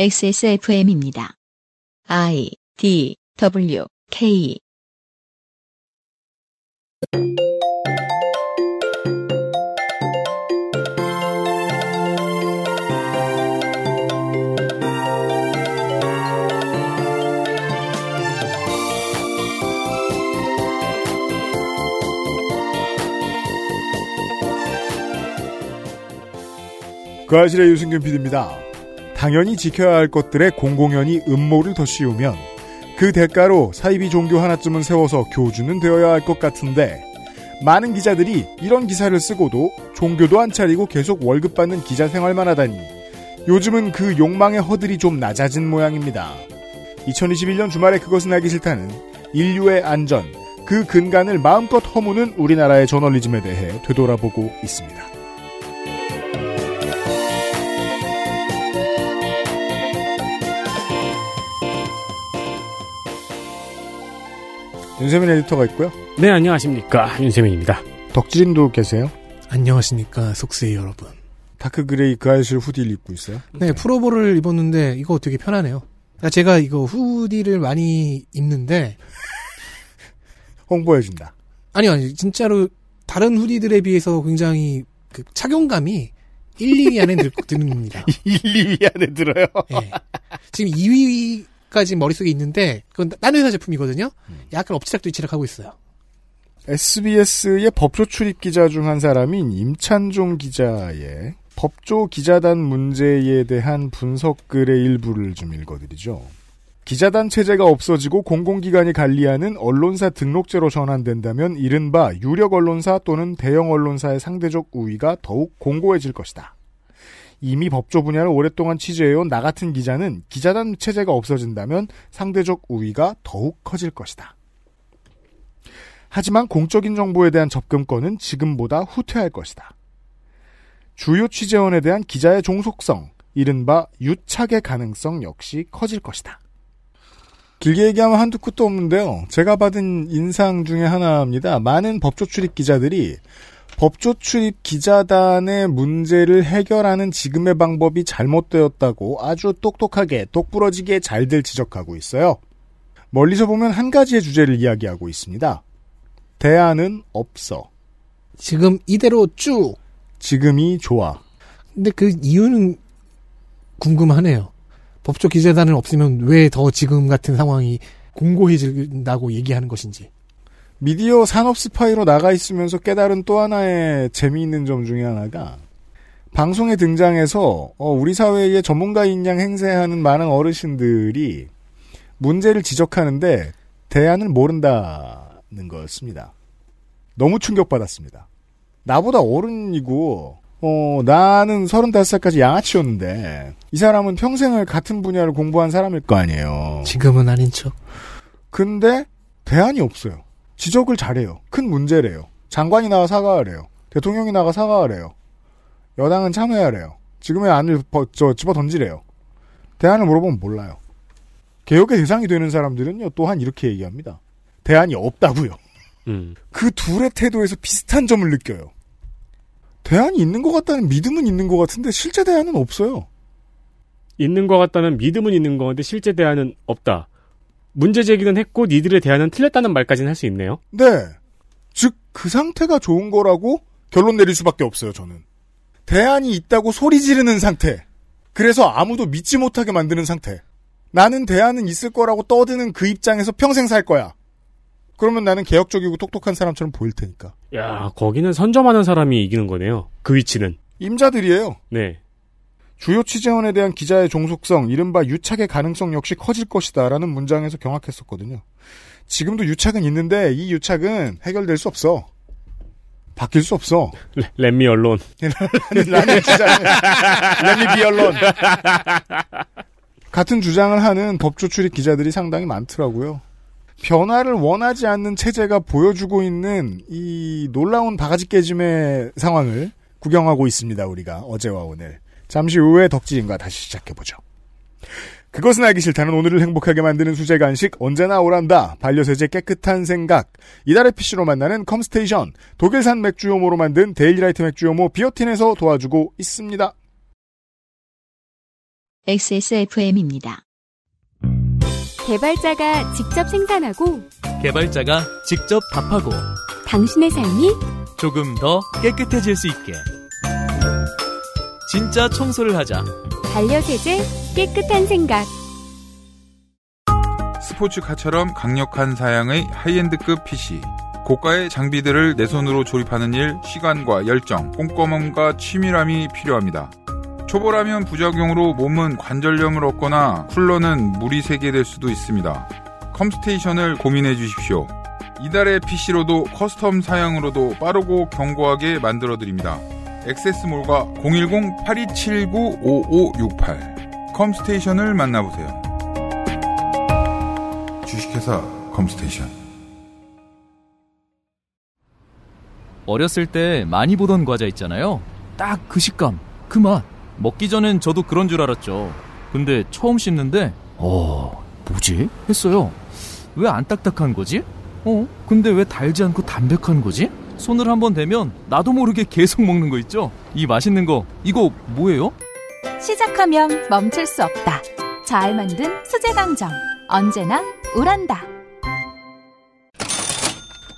XSFM입니다. I D W K 그 아실의 유승균 PD입니다. 당연히 지켜야 할 것들의 공공연히 음모를 더 씌우면 그 대가로 사이비 종교 하나쯤은 세워서 교주는 되어야 할 것 같은데 많은 기자들이 이런 기사를 쓰고도 종교도 안 차리고 계속 월급 받는 기자 생활만 하다니 요즘은 그 욕망의 허들이 좀 낮아진 모양입니다. 2021년 주말에 그것은 알기 싫다는 인류의 안전, 그 근간을 마음껏 허무는 우리나라의 저널리즘에 대해 되돌아보고 있습니다. 윤세민 에디터가 있고요. 네, 안녕하십니까. 윤세민입니다. 덕질인도 계세요. 안녕하십니까 속세의 여러분. dark gray 그알싫 hoodie를 입고 있어요. 네 풀오버를 입었는데 이거 되게 편하네요. 그러니까 제가 이거 hoodie를 많이 입는데 홍보해준다. 아니요 아니 진짜로 다른 hoodie들에 비해서 굉장히 그 착용감이 1, 2위 안에 들, 듭니다. 1, 2위 안에 들어요. 예. 지금 2위 까지 머릿속에 있는데 그건 딴 회사 제품이거든요. 약간 엎치락뒤치락하고 있어요. SBS의 법조 출입 기자 중 한 사람인 임찬종 기자의 법조 기자단 문제에 대한 분석글의 일부를 좀 읽어드리죠. 기자단 체제가 없어지고 공공기관이 관리하는 언론사 등록제로 전환된다면 이른바 유력 언론사 또는 대형 언론사의 상대적 우위가 더욱 공고해질 것이다. 이미 법조 분야를 오랫동안 취재해온 나 같은 기자는 기자단 체제가 없어진다면 상대적 우위가 더욱 커질 것이다. 하지만 공적인 정보에 대한 접근권은 지금보다 후퇴할 것이다. 주요 취재원에 대한 기자의 종속성, 이른바 유착의 가능성 역시 커질 것이다. 길게 얘기하면 한두 끝도 없는데요. 제가 받은 인상 중에 하나입니다. 많은 법조 출입 기자들이 법조 출입 기자단의 문제를 해결하는 지금의 방법이 잘못되었다고 아주 똑똑하게 똑부러지게 잘들 지적하고 있어요. 멀리서 보면 한 가지의 주제를 이야기하고 있습니다. 대안은 없어. 지금 이대로 쭉. 지금이 좋아. 근데 그 이유는 궁금하네요. 법조 기재단은 없으면 왜 더 지금 같은 상황이 공고해진다고 얘기하는 것인지. 미디어 산업 스파이로 나가 있으면서 깨달은 또 하나의 재미있는 점 중에 하나가 방송에 등장해서 어, 우리 사회에 전문가인 양 행세하는 많은 어르신들이 문제를 지적하는데 대안을 모른다는 거였습니다. 너무 충격받았습니다. 나보다 어른이고 어, 나는 35살까지 양아치였는데 이 사람은 평생을 같은 분야를 공부한 사람일 거 아니에요. 지금은 아닌 척. 근데 대안이 없어요. 지적을 잘해요. 큰 문제래요. 장관이 나와 사과하래요. 대통령이 나가 사과하래요. 여당은 참여하래요. 지금의 안을 버, 저, 집어 던지래요. 대안을 물어보면 몰라요. 개혁의 대상이 되는 사람들은요, 또한 이렇게 얘기합니다. 대안이 없다고요. 음. 그 둘의 태도에서 비슷한 점을 느껴요. 대안이 있는 것 같다는 믿음은 있는 것 같은데 실제 대안은 없어요. 있는 것 같다는 믿음은 있는 건데 실제 대안은 없다. 문제 제기는 했고 니들의 대안은 틀렸다는 말까지는 할 수 있네요. 네. 즉, 그 상태가 좋은 거라고 결론 내릴 수밖에 없어요, 저는. 대안이 있다고 소리 지르는 상태. 그래서 아무도 믿지 못하게 만드는 상태. 나는 대안은 있을 거라고 떠드는 그 입장에서 평생 살 거야. 그러면 나는 개혁적이고 똑똑한 사람처럼 보일 테니까. 야, 거기는 선점하는 사람이 이기는 거네요. 그 위치는. 임자들이에요. 네. 주요 취재원에 대한 기자의 종속성, 이른바 유착의 가능성 역시 커질 것이다. 라는 문장에서 경악했었거든요. 지금도 유착은 있는데 이 유착은 해결될 수 없어. 바뀔 수 없어. 렛미 언론. 라는 주장. 렛미 비 언론. 같은 주장을 하는 법조 출입 기자들이 상당히 많더라고요. 변화를 원하지 않는 체제가 보여주고 있는 이 놀라운 바가지 깨짐의 상황을 구경하고 있습니다. 우리가 어제와 오늘. 잠시 후에 덕지인과 다시 시작해보죠. 그것은 알기 싫다는 오늘을 행복하게 만드는 수제 간식 언제나 오란다. 반려세제 깨끗한 생각. 이달의 PC로 만나는 컴스테이션. 독일산 맥주 요모로 만든 데일리라이트 맥주 요모 비오틴에서 도와주고 있습니다. XSFM입니다. 개발자가 직접 생산하고 개발자가 직접 답하고 당신의 삶이 조금 더 깨끗해질 수 있게 진짜 청소를 하자 반려세제 깨끗한 생각 스포츠카처럼 강력한 사양의 하이엔드급 PC. 고가의 장비들을 내 손으로 조립하는 일, 시간과 열정, 꼼꼼함과 치밀함이 필요합니다. 초보라면 부작용으로 몸은 관절염을 얻거나 쿨러는 물이 새게 될 수도 있습니다. 컴스테이션을 고민해 주십시오. 이달의 PC로도 custom 사양으로도 빠르고 견고하게 만들어 드립니다. XS몰과 010-8279-5568 컴스테이션을 만나보세요. 주식회사 컴스테이션. 어렸을 때 많이 보던 과자 있잖아요. 딱 그 식감 그 맛. 먹기 전엔 저도 그런 줄 알았죠. 근데 처음 씹는데 어 뭐지? 했어요. 왜 안 딱딱한 거지? 어 근데 왜 달지 않고 담백한 거지 손을 한번 대면 나도 모르게 계속 먹는 거 있죠 이 맛있는 거 이거 뭐예요 시작하면 멈출 수 없다. 잘 만든 수제 강정. 언제나 우란다.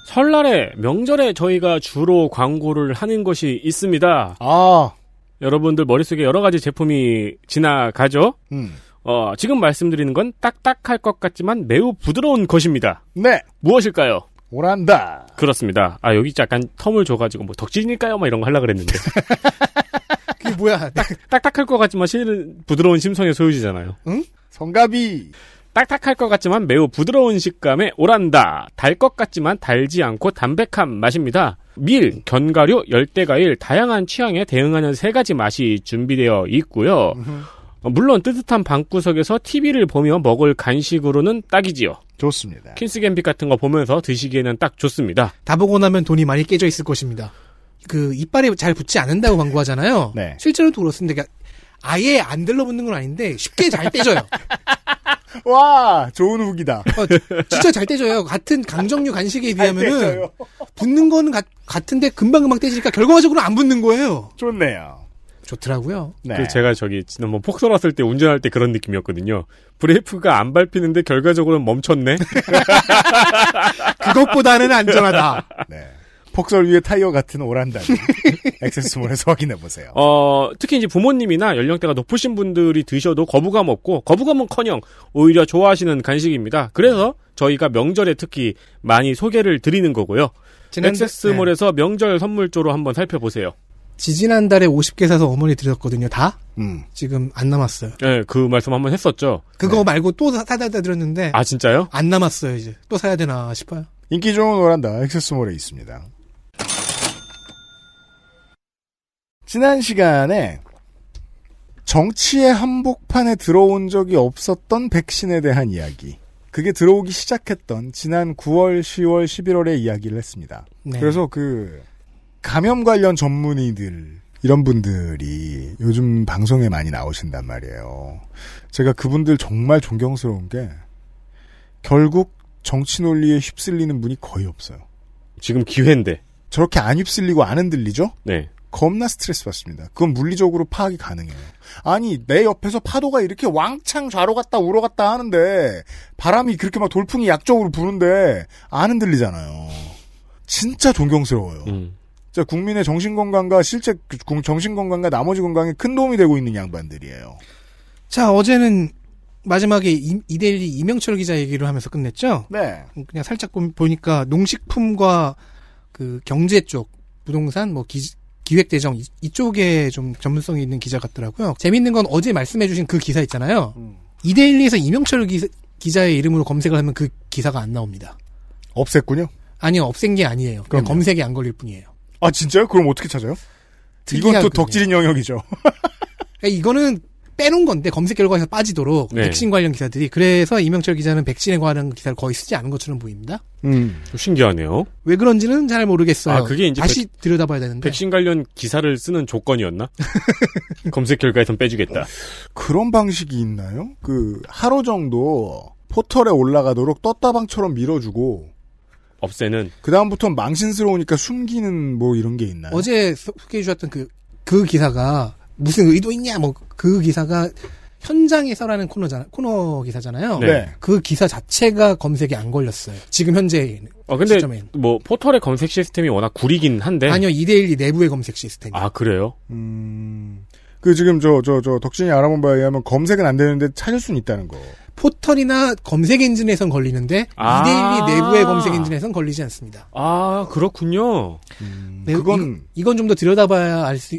설날에 명절에 저희가 주로 광고를 하는 것이 있습니다. 아, 여러분들 머릿속에 여러 가지 제품이 지나가죠. 음. 어, 지금 말씀드리는 건 딱딱할 것 같지만 매우 부드러운 것입니다. 네, 무엇일까요? 오란다. 그렇습니다. 아, 여기 약간 텀을 줘가지고 뭐 덕질일까요? 막 이런 거 하려고 그랬는데. 그게 뭐야? 딱 딱할 것 같지만 실은 부드러운 심성의 소유지잖아요. 성가비. 딱딱할 것 같지만 매우 부드러운 식감의 오란다. 달 것 같지만 달지 않고 담백한 맛입니다. 밀, 견과류, 열대과일, 다양한 취향에 대응하는 세 가지 맛이 준비되어 있고요. 어, 물론 뜨뜻한 방구석에서 TV를 보며 먹을 간식으로는 딱이지요. 좋습니다. 킨스 갬빗 같은 거 보면서 드시기에는 딱 좋습니다. 다 보고 나면 돈이 많이 깨져 있을 것입니다. 그 이빨에 잘 붙지 않는다고 광고하잖아요. 네. 실제로도 그렇습니다. 그러니까 아예 안 들러붙는 건 아닌데 쉽게 잘 떼져요. 와, 좋은 후기다. 어, 진짜 잘 떼져요. 같은 강정류 간식에 비하면은 떼져요. 붙는 거는 같, 같은데 금방 금방 떼지니까 결과적으로 안 붙는 거예요. 좋네요. 좋더라고요. 네. 그 제가 저기 지난번 폭설 왔을 때 운전할 때 그런 느낌이었거든요. 브레이크가 안 밟히는데 결과적으로는 멈췄네. 그것보다는 안전하다. 네. 폭설 위에 타이어 같은 오란다. 액세스몰에서 확인해 보세요. 어, 특히 이제 부모님이나 연령대가 높으신 분들이 드셔도 거부감 없고 거부감은커녕 오히려 좋아하시는 간식입니다. 그래서 저희가 명절에 특히 많이 소개를 드리는 거고요. 액세스몰에서 명절 선물조로 한번 살펴보세요. 지지난달에 50개 사서 어머니 드렸거든요. 다? 음. 지금 안 남았어요. 네, 그 말씀 한번 했었죠. 그거 말고 또 사- 사다 드렸는데 아 진짜요? 안 남았어요. 이제 또 사야 되나 싶어요. 인기 좋은 오란다. 액세스몰에 있습니다. 지난 시간에 정치의 한복판에 들어온 적이 없었던 백신에 대한 이야기. 그게 들어오기 시작했던 지난 9월, 10월, 11월의 이야기를 했습니다. 네. 그래서 그 감염 관련 전문의들 이런 분들이 요즘 방송에 많이 나오신단 말이에요. 제가 그분들 정말 존경스러운 게 결국 정치 논리에 휩쓸리는 분이 거의 없어요. 지금 기회인데. 저렇게 안 휩쓸리고 안 흔들리죠? 네. 겁나 스트레스 받습니다. 그건 물리적으로 파악이 가능해요. 아니 내 옆에서 파도가 이렇게 왕창 좌로 갔다 우로 갔다 하는데 바람이 그렇게 막 돌풍이 약적으로 부는데 안 흔들리잖아요. 진짜 존경스러워요. 음. 진짜 국민의 정신 건강과 실제 그 국- 정신 건강과 나머지 건강에 큰 도움이 되고 있는 양반들이에요. 자, 어제는 마지막에 이- 이데일리 이명철 기자 얘기를 하면서 끝냈죠? 네. 그냥 살짝 보- 보니까 농식품과 그 경제 쪽, 부동산, 뭐 기, 기획대정 이- 이쪽에 좀 전문성이 있는 기자 같더라고요. 재밌는 건 어제 말씀해주신 그 기사 있잖아요. 이데일리에서 이명철 기사, 기자의 이름으로 검색을 하면 그 기사가 안 나옵니다. 없앴군요. 아니요, 없앤 게 아니에요. 그냥. 검색이 안 걸릴 뿐이에요. 아 진짜요? 그럼 어떻게 찾아요? 이건 또. 덕질인 영역이죠. 그러니까 이거는 빼놓은 건데 검색 결과에서 빠지도록 네. 백신 관련 기사들이 그래서 이명철 기자는 백신에 관한 기사를 거의 쓰지 않은 것처럼 보입니다. 음. 신기하네요. 왜 그런지는 잘 모르겠어요. 아, 그게 이제 다시 들여다봐야 되는데. 백신 관련 기사를 쓰는 조건이었나? 검색 결과에선 빼주겠다. 그런 방식이 있나요? 그 하루 정도 포털에 올라가도록 떴다방처럼 밀어주고 없애는 그 다음부터는 망신스러우니까 숨기는 뭐 이런 게 있나요? 어제 소- 소개해 주셨던 그, 그 기사가 무슨 의도 있냐, 뭐, 그 기사가 현장에서라는 코너잖아, 코너 기사잖아요. 네. 네. 그 기사 자체가 검색이 안 걸렸어요. 지금 현재 어, 근데 시점에는. 뭐 포털의 검색 시스템이 워낙 구리긴 한데. 아니요, 2대1 내부의 검색 시스템. 아, 그래요? 음, 그 지금 저, 저, 저, 덕진이 알아본 바에 의하면 검색은 안 되는데 찾을 수는 있다는 거. 포털이나 검색 엔진에선 걸리는데 아. 2대1이 내부의 검색 엔진에선 걸리지 않습니다. 아, 그렇군요. 네, 그건, 이 건 좀 더 들여다봐야 알 수,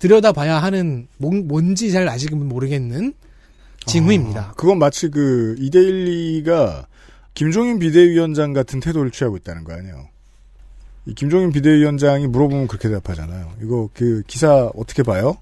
들여다봐야 하는 뭔, 뭔지 잘 아직은 모르겠는 징후입니다. 그건 마치 그, 이데일리가 김종인 비대위원장 같은 태도를 취하고 있다는 거 아니에요. 이 김종인 비대위원장이 물어보면 그렇게 대답하잖아요. 이거 그 기사 어떻게 봐요?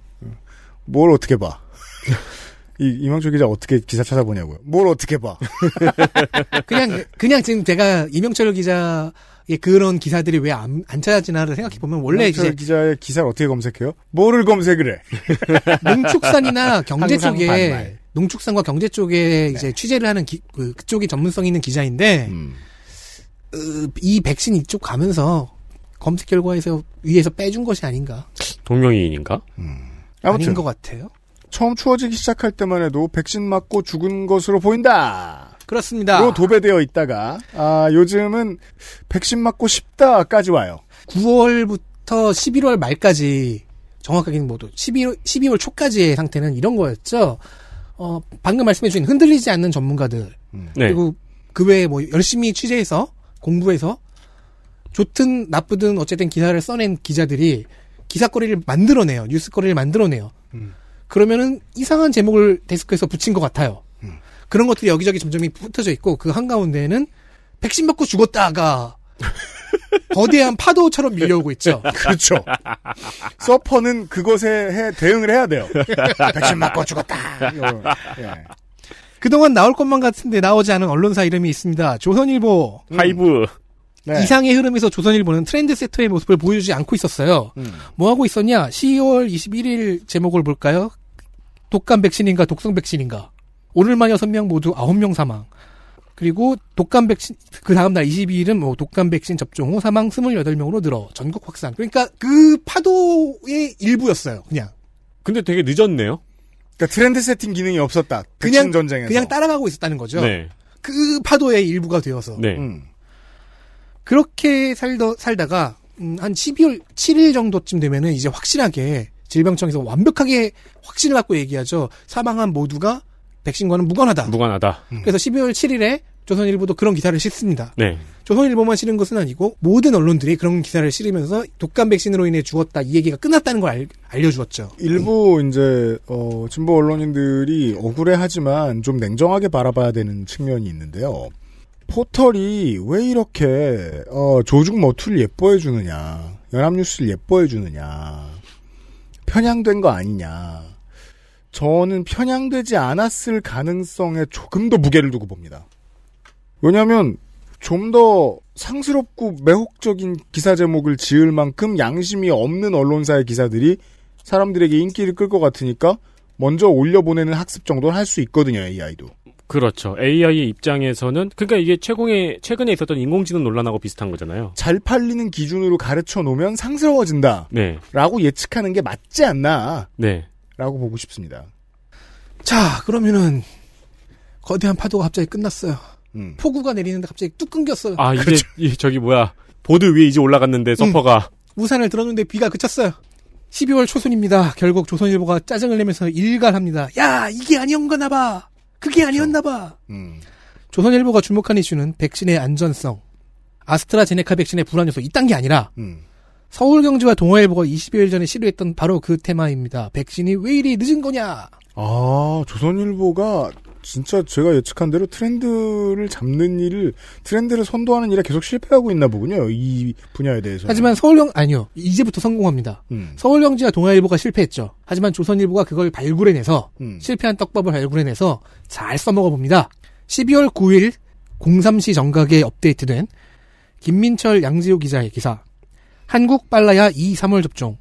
뭘 어떻게 봐? 이 이명철 기자 어떻게 기사 찾아보냐고요. 뭘 어떻게 봐? 그냥 그냥 지금 제가 이명철 기자 의 그런 기사들이 왜 안 안 찾아지나를 생각해 보면 원래 이명철 이제 기자의 기사를 어떻게 검색해요? 뭐를 검색을 해? 농축산이나 경제 쪽에 반말. 농축산과 경제 쪽에 이제 취재를 하는 기, 그, 그쪽이 전문성 있는 기자인데 음. 으, 이 백신 이쪽 가면서 검색 결과에서 위에서 빼준 것이 아닌가 동명이인인가? 아무튼 아닌 것 같아요. 처음 추워지기 시작할 때만 해도 백신 맞고 죽은 것으로 보인다. 그렇습니다. 로 도배되어 있다가 아 요즘은 백신 맞고 싶다까지 와요. 9월부터 11월 말까지 정확하게는 뭐도 12월 12월 초까지의 상태는 이런 거였죠. 어, 방금 말씀해주신 흔들리지 않는 전문가들 네. 그리고 그 외에 뭐 열심히 취재해서 공부해서 좋든 나쁘든 어쨌든 기사를 써낸 기자들이 기사거리를 만들어내요. 뉴스거리를 만들어내요. 그러면은 이상한 제목을 데스크에서 붙인 것 같아요. 그런 것들이 여기저기 점점이 흩어져 있고 그 한가운데에는 백신 맞고 죽었다가 거대한 파도처럼 밀려오고 있죠. 그렇죠. 서퍼는 그것에 해- 대응을 해야 돼요. 백신 맞고 죽었다. 예. 그동안 나올 것만 같은데 나오지 않은 언론사 이름이 있습니다. 조선일보. 하이브. 네. 이상의 흐름에서 조선일보는 트렌드 세터의 모습을 보여주지 않고 있었어요. 음. 뭐 하고 있었냐? 10월 21일 제목을 볼까요? 독감 백신인가 독성 백신인가? 오늘만 6명 모두 9명 사망. 그리고 독감 백신 그 다음 날 22일은 뭐 독감 백신 접종 후 사망 28명으로 늘어 전국 확산. 그러니까 그 파도의 일부였어요. 그냥 근데 되게 늦었네요. 그러니까 트렌드 세팅 기능이 없었다. 그냥 전쟁에서. 그냥 따라가고 있었다는 거죠. 네. 그 파도의 일부가 되어서 네. 음. 그렇게 살더, 살다가 음, 한 12월 7일 정도쯤 되면은 이제 확실하게 질병청에서 완벽하게 확신을 갖고 얘기하죠. 사망한 모두가 백신과는 무관하다. 무관하다. 그래서 12월 7일에 조선일보도 그런 기사를 싣습니다. 네. 조선일보만 실은 것은 아니고 모든 언론들이 그런 기사를 실으면서 독감 백신으로 인해 죽었다 이 얘기가 끝났다는 걸 알, 알려주었죠. 일부 이제 어, 진보 언론인들이 억울해하지만 좀 냉정하게 바라봐야 되는 측면이 있는데요. 포털이 왜 이렇게 어, 조중 머투를 예뻐해 주느냐, 연합뉴스를 예뻐해 주느냐, 편향된 거 아니냐. 저는 편향되지 않았을 가능성에 조금 더 무게를 두고 봅니다. 왜냐하면 좀 더 상스럽고 매혹적인 기사 제목을 지을 만큼 양심이 없는 언론사의 기사들이 사람들에게 인기를 끌 것 같으니까 먼저 올려보내는 학습 정도는 할 수 있거든요, AI도. 그렇죠. AI의 입장에서는 그러니까 이게 최공에 최근에 있었던 인공지능 논란하고 비슷한 거잖아요. 잘 팔리는 기준으로 가르쳐 놓으면 상스러워진다. 네. 라고 예측하는 게 맞지 않나. 네. 라고 보고 싶습니다. 자, 그러면은 거대한 파도가 갑자기 끝났어요. 음. 폭우가 내리는데 갑자기 뚝 끊겼어요. 아, 이제 이, 저기 뭐야. 보드 위에 이제 올라갔는데 서퍼가 우산을 들었는데 비가 그쳤어요. 12월 초순입니다. 결국 조선일보가 짜증을 내면서 일갈합니다. 야, 이게 아니었나 봐. 그게 아니었나 봐. 음. 조선일보가 주목한 이슈는 백신의 안전성, 아스트라제네카 백신의 불안 요소 이딴 게 아니라 음. 서울경제와 동아일보가 20여일 전에 시도했던 바로 그 테마입니다. 백신이 왜 이리 늦은 거냐? 아, 조선일보가 진짜 제가 예측한 대로 트렌드를 잡는 일을, 트렌드를 선도하는 일에 계속 실패하고 있나 보군요. 이 분야에 대해서. 하지만 서울경 아니요 이제부터 성공합니다. 음. 서울경제와 동아일보가 실패했죠. 하지만 조선일보가 그걸 발굴해내서 음. 실패한 떡밥을 발굴해내서 잘 써먹어 봅니다. 12월 9일 03시 정각에 업데이트된 김민철 양지호 기자의 기사. 한국 빨라야 2, 3월 접종.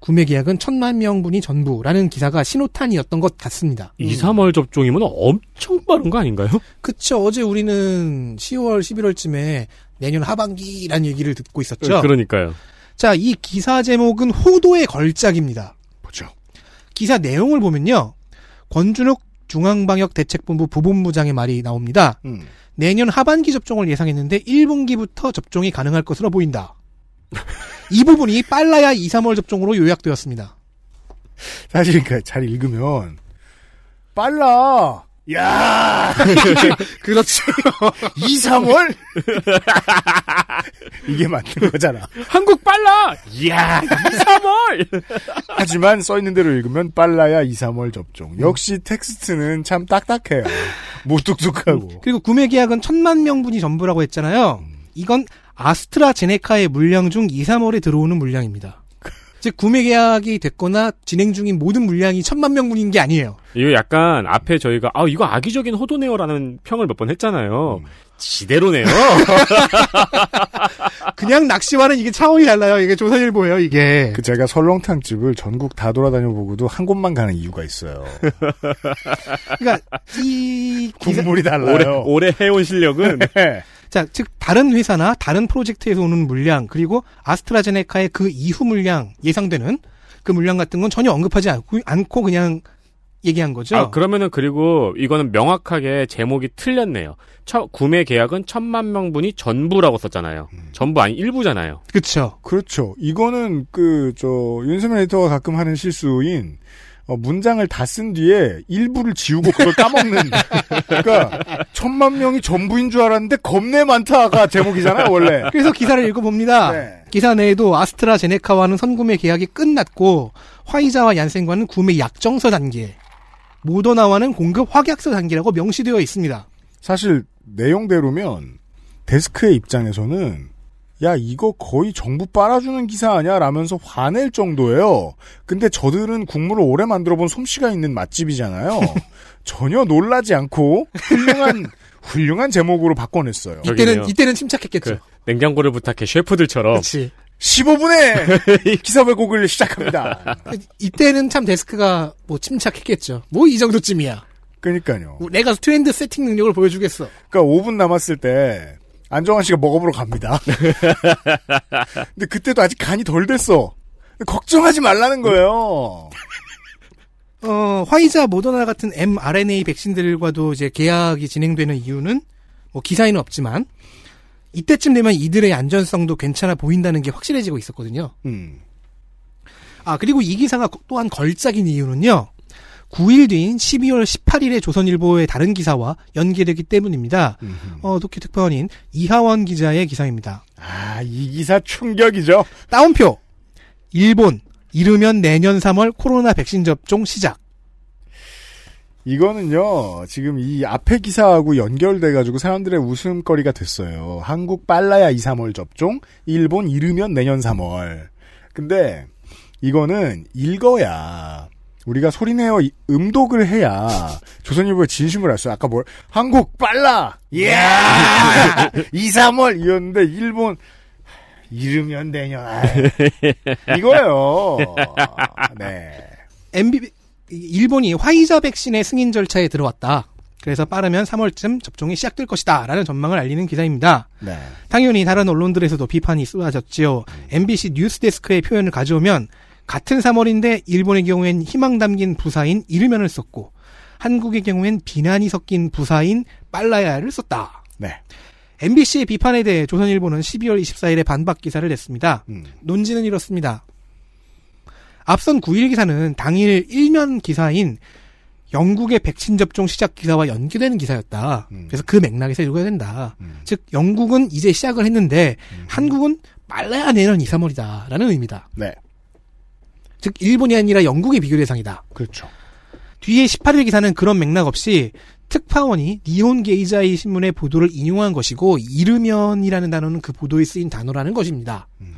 구매 계약은 천만 명분이 전부라는 기사가 신호탄이었던 것 같습니다. 2, 3월 접종이면 엄청 빠른 거 아닌가요? 그쵸. 어제 우리는 10월, 11월쯤에 내년 하반기라는 얘기를 듣고 있었죠. 그러니까요. 자, 이 기사 제목은 호도의 걸작입니다. 보죠. 기사 내용을 보면요. 권준욱 중앙방역대책본부 부본부장의 말이 나옵니다. 음. 내년 하반기 접종을 예상했는데 1분기부터 접종이 가능할 것으로 보인다. 이 부분이 빨라야 2, 3월 접종으로 요약되었습니다. 사실 그잘 읽으면 빨라. 야 그렇지. 2, 3월 이게 맞는 거잖아. 한국 빨라! 이야, 2, 3월! 하지만 써 있는 대로 읽으면 빨라야 2, 3월 접종. 역시 텍스트는 참 딱딱해요. 무뚝뚝하고. 그리고 구매 계약은 천만 명분이 전부라고 했잖아요. 이건 아스트라제네카의 물량 중 2, 3월에 들어오는 물량입니다. 즉 구매 계약이 됐거나 진행 중인 모든 물량이 천만 명분인 게 아니에요. 이거 약간 앞에 저희가 아 이거 악의적인 호도네요라는 평을 몇 번 했잖아요. 지대로네요. 그냥 낚시와는 이게 차원이 달라요. 이게 조선일보예요, 이게. 그 제가 설렁탕 집을 전국 다 돌아다녀 보고도 한 곳만 가는 이유가 있어요. 그러니까 이 기사, 국물이 오래 달라요. 오래 해온 실력은 네. 자, 즉 다른 회사나 다른 프로젝트에서 오는 물량 그리고 아스트라제네카의 그 이후 물량 예상되는 그 물량 같은 건 전혀 언급하지 않고, 않고 그냥 얘기한 거죠. 아 그러면은 그리고 이거는 명확하게 제목이 틀렸네요. 처, 구매 계약은 천만 명분이 전부라고 썼잖아요. 전부 아니 일부잖아요. 그렇죠. 그렇죠. 이거는 그 저 윤세민 에디터가 가끔 하는 실수인 어, 문장을 다 쓴 뒤에 일부를 지우고 그걸 까먹는. 그러니까 천만 명이 전부인 줄 알았는데 겁내 많다가 제목이잖아요 원래. 그래서 기사를 읽어봅니다. 네. 기사 내에도 아스트라제네카와는 선구매 계약이 끝났고 화이자와 얀센과는 구매 약정서 단계, 모더나와는 공급 확약서 단계라고 명시되어 있습니다. 사실 내용대로면 데스크의 입장에서는 야 이거 거의 정부 빨아주는 기사 아니야 라면서 화낼 정도예요. 근데 저들은 국물을 오래 만들어본 솜씨가 있는 맛집이잖아요. 전혀 놀라지 않고 훌륭한 훌륭한 제목으로 바꿔냈어요. 이때는 이때는 침착했겠죠. 그 냉장고를 부탁해 셰프들처럼 그렇지. 15분에 기사 왜곡을 시작합니다. 이때는 참 데스크가 뭐 침착했겠죠. 뭐 이 정도쯤이야. 그러니까요. 내가 트렌드 세팅 능력을 보여주겠어. 그러니까 5분 남았을 때 안정환 씨가 먹어보러 갑니다. 근데 그때도 아직 간이 덜 됐어. 걱정하지 말라는 거예요. 어, 화이자, 모더나 같은 mRNA 백신들과도 이제 계약이 진행되는 이유는 뭐 기사에는 없지만 이때쯤 되면 이들의 안전성도 괜찮아 보인다는 게 확실해지고 있었거든요. 음. 아, 그리고 이 기사가 또한 걸작인 이유는요. 9일 뒤인 12월 18일에 조선일보의 다른 기사와 연계되기 때문입니다. 어, 도쿄 특파원인 이하원 기자의 기사입니다. 아, 이 기사 충격이죠. 따옴표. 일본 이르면 내년 3월 코로나 백신 접종 시작. 이거는요, 지금 이 앞에 기사하고 연결돼가지고 사람들의 웃음거리가 됐어요. 한국 빨라야 2, 3월 접종, 일본 이르면 내년 3월. 근데, 이거는 읽어야, 우리가 소리내어 이- 음독을 해야, 조선일보의 진심을 알 수, 아까 뭘, 한국 빨라! 이야! 2, 3월! 이었는데, 일본, 이르면 내년, 이거예요. 네. MB, 일본이 화이자 백신의 승인 절차에 들어왔다. 그래서 빠르면 3월쯤 접종이 시작될 것이다. 라는 전망을 알리는 기사입니다. 네. 당연히 다른 언론들에서도 비판이 쏟아졌지요. MBC 뉴스데스크의 표현을 가져오면 같은 3월인데 일본의 경우엔 희망 담긴 부사인 이르면을 썼고 한국의 경우엔 비난이 섞인 부사인 빨라야를 썼다. 네. MBC의 비판에 대해 조선일보는 12월 24일에 반박 기사를 냈습니다. 음. 논지는 이렇습니다. 앞선 9일 기사는 당일 일면 기사인 영국의 백신 접종 시작 기사와 연계되는 기사였다. 음. 그래서 그 맥락에서 읽어야 된다. 음. 즉 영국은 이제 시작을 했는데 한국은 빨라야 내년 2, 3월이다. 라는 의미다. 네. 즉 일본이 아니라 영국의 비교 대상이다. 그렇죠. 뒤에 18일 기사는 그런 맥락 없이 특파원이 니혼 게이자이 신문의 보도를 인용한 것이고 이르면이라는 단어는 그 보도에 쓰인 단어라는 것입니다. 음.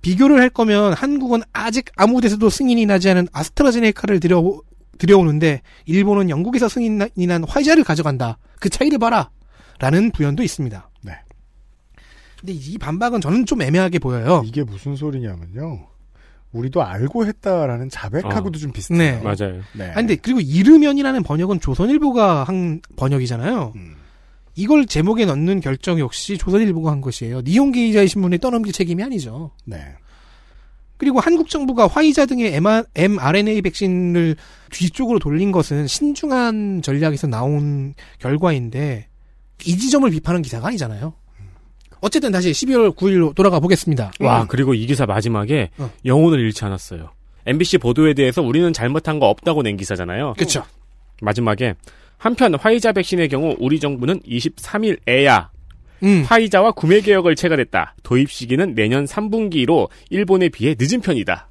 비교를 할 거면 한국은 아직 아무 데서도 승인이 나지 않은 아스트라제네카를 들여, 들여오는데 일본은 영국에서 승인이 난 화이자를 가져간다. 그 차이를 봐라. 라는 부연도 있습니다. 네. 근데 이 반박은 저는 좀 애매하게 보여요. 이게 무슨 소리냐면요. 우리도 알고 했다라는 자백하고도 좀 비슷해요. 네. 맞아요. 네. 아니, 근데 그리고 이르면이라는 번역은 조선일보가 한 번역이잖아요. 음. 이걸 제목에 넣는 결정 역시 조선일보가 한 것이에요. 니온 게이자의 신문에 떠넘길 책임이 아니죠. 네. 그리고 한국 정부가 화이자 등의 mRNA 백신을 뒤쪽으로 돌린 것은 신중한 전략에서 나온 결과인데 이 지점을 비판한 기사가 아니잖아요. 어쨌든 다시 12월 9일로 돌아가 보겠습니다. 와, 그리고 이 기사 마지막에 어. 영혼을 잃지 않았어요. MBC 보도에 대해서 우리는 잘못한 거 없다고 낸 기사잖아요. 그렇죠. 마지막에 한편 화이자 백신의 경우 우리 정부는 23일에야 음. 화이자와 구매 계획을 체결했다. 도입 시기는 내년 3분기로 일본에 비해 늦은 편이다.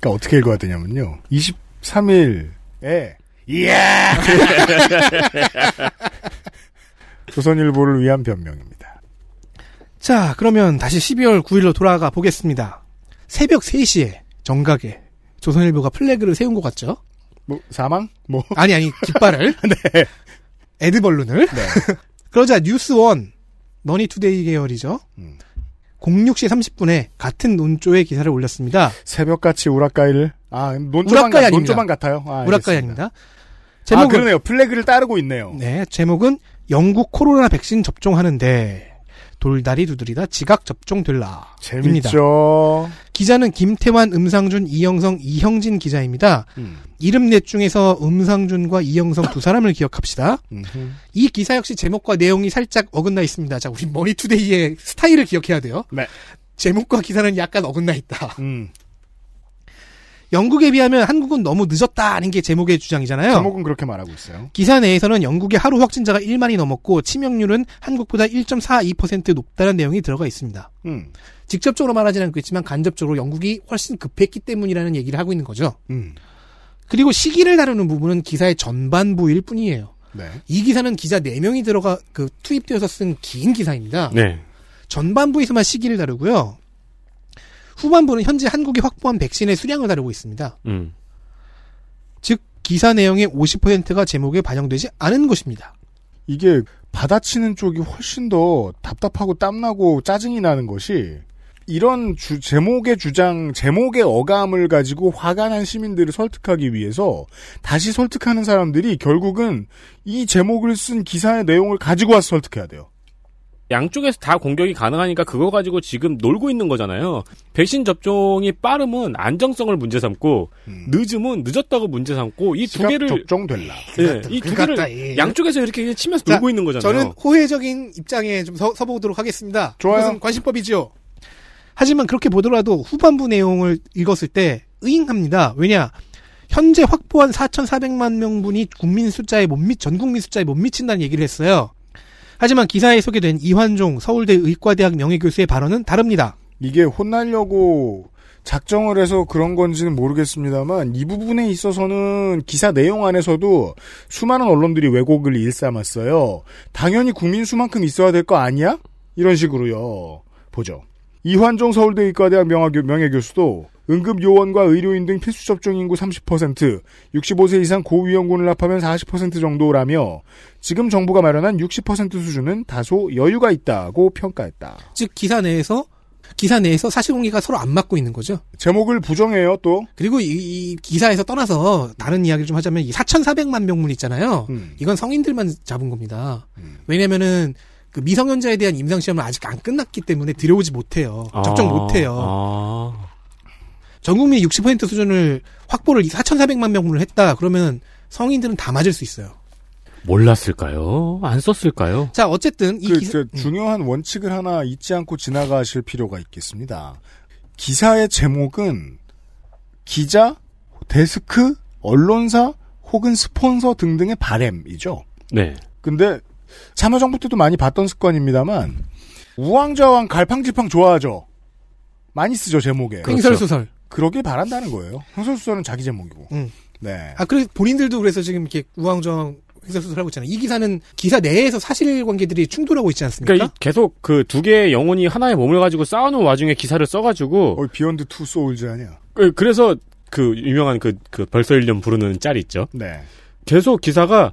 그러니까 어떻게 읽어야 되냐면요. 23일에 이야 조선일보를 위한 변명입니다. 자, 그러면 다시 12월 9일로 돌아가 보겠습니다. 새벽 3시에 정각에 조선일보가 플래그를 세운 것 같죠? 뭐 사망? 뭐 아니, 아니, 깃발을. 네. 애드벌룬을. 네. 그러자 뉴스1, 머니투데이 계열이죠. 음. 06시 30분에 같은 논조의 기사를 올렸습니다. 새벽같이 우라카이를 아 논조만 아닙니다. 논조만 같아요. 아, 우라카이. 아닙니다. 아 제목은, 그러네요. flag를 따르고 있네요. 네, 제목은 영국 코로나 백신 접종하는데 돌다리 두드리다 지각 접종 될라. 입니다. 재밌죠. 기자는 김태환, 음상준, 이영성, 이형진 기자입니다. 음. 이름 넷 중에서 음상준과 이영성 두 사람을 기억합시다. 음흠. 이 기사 역시 제목과 내용이 살짝 어긋나 있습니다. 자, 우리 머니투데이의 스타일을 기억해야 돼요. 네. 제목과 기사는 약간 어긋나 있다. 음. 영국에 비하면 한국은 너무 늦었다는 게 제목의 주장이잖아요. 제목은 그렇게 말하고 있어요. 기사 내에서는 영국의 하루 확진자가 1만이 넘었고 치명률은 한국보다 1.42% 높다는 내용이 들어가 있습니다. 음. 직접적으로 말하지는 않겠지만 간접적으로 영국이 훨씬 급했기 때문이라는 얘기를 하고 있는 거죠. 음. 그리고 시기를 다루는 부분은 기사의 전반부일 뿐이에요. 네. 이 기사는 기자 4명이 들어가 그 투입되어서 쓴 긴 기사입니다. 네. 전반부에서만 시기를 다루고요. 후반부는 현재 한국이 확보한 백신의 수량을 다루고 있습니다. 음. 즉 기사 내용의 50%가 제목에 반영되지 않은 것입니다. 이게 받아치는 쪽이 훨씬 더 답답하고 땀나고 짜증이 나는 것이 이런 주- 제목의 주장, 제목의 어감을 가지고 화가 난 시민들을 설득하기 위해서 다시 설득하는 사람들이 결국은 이 제목을 쓴 기사의 내용을 가지고 와서 설득해야 돼요. 양쪽에서 다 공격이 가능하니까 그거 가지고 지금 놀고 있는 거잖아요. 백신 접종이 빠르면 안정성을 문제 삼고 음. 늦으면 늦었다고 문제 삼고 이 두 개를 접종될라. 예, 이두 그같다, 개를 예. 양쪽에서 이렇게 그냥 치면서 자, 놀고 있는 거잖아요. 저는 호혜적인 입장에 좀 서, 서보도록 하겠습니다. 좋아요. 관심법이지요. 하지만 그렇게 보더라도 후반부 내용을 읽었을 때 의잉합니다. 왜냐? 현재 확보한 4,400만 명분이 국민 숫자에 못 미, 전 국민 숫자에 못 미친다는 얘기를 했어요. 하지만 기사에 소개된 이환종 서울대 의과대학 명예교수의 발언은 다릅니다. 이게 혼나려고 작정을 해서 그런 건지는 모르겠습니다만 이 부분에 있어서는 기사 내용 안에서도 수많은 언론들이 왜곡을 일삼았어요. 당연히 국민 수만큼 있어야 될 거 아니야? 이런 식으로요. 보죠. 이환종 서울대 의과대학 명예교, 명예교수도 응급 요원과 의료인 등 필수 접종 인구 30%, 65세 이상 고위험군을 합하면 40% 정도라며 지금 정부가 마련한 60% 수준은 다소 여유가 있다고 평가했다. 즉 기사 내에서 기사 내에서 사실관계가 서로 안 맞고 있는 거죠. 제목을 부정해요 또. 그리고 이, 이 기사에서 떠나서 다른 이야기를 좀 하자면 이 4,400만 명분 있잖아요. 음. 이건 성인들만 잡은 겁니다. 음. 왜냐면은 그 미성년자에 대한 임상 시험은 아직 안 끝났기 때문에 들여오지 못해요. 접종 아, 못해요. 아. 전 국민 60% 수준을 확보를 4,400만 명분을 했다. 그러면 성인들은 다 맞을 수 있어요. 몰랐을까요? 안 썼을까요? 자, 어쨌든 이 그, 기사 저, 중요한 원칙을 하나 잊지 않고 지나가실 필요가 있겠습니다. 기사의 제목은 기자, 데스크, 언론사 혹은 스폰서 등등의 바램이죠. 네. 근데 참여정부 때도 많이 봤던 습관입니다만 우왕좌왕 갈팡질팡 좋아하죠. 많이 쓰죠 제목에. 횡설수설. 그 러길 바란다는 거예요. 횡설수설은 자기 제목이고. 음. 네. 아, 그래서 본인들도 그래서 지금 이렇게 우왕좌왕 횡설수설하고 있잖아요. 이 기사는 기사 내에서 사실관계들이 충돌하고 있지 않습니까? 그러니까 이- 계속 그 두 개의 영혼이 하나의 몸을 가지고 싸우는 와중에 기사를 써가지고 어, Beyond Two Souls 아니야. 그- 그래서 그 유명한 그, 그 벌써 1년 부르는 짤이 있죠. 네. 계속 기사가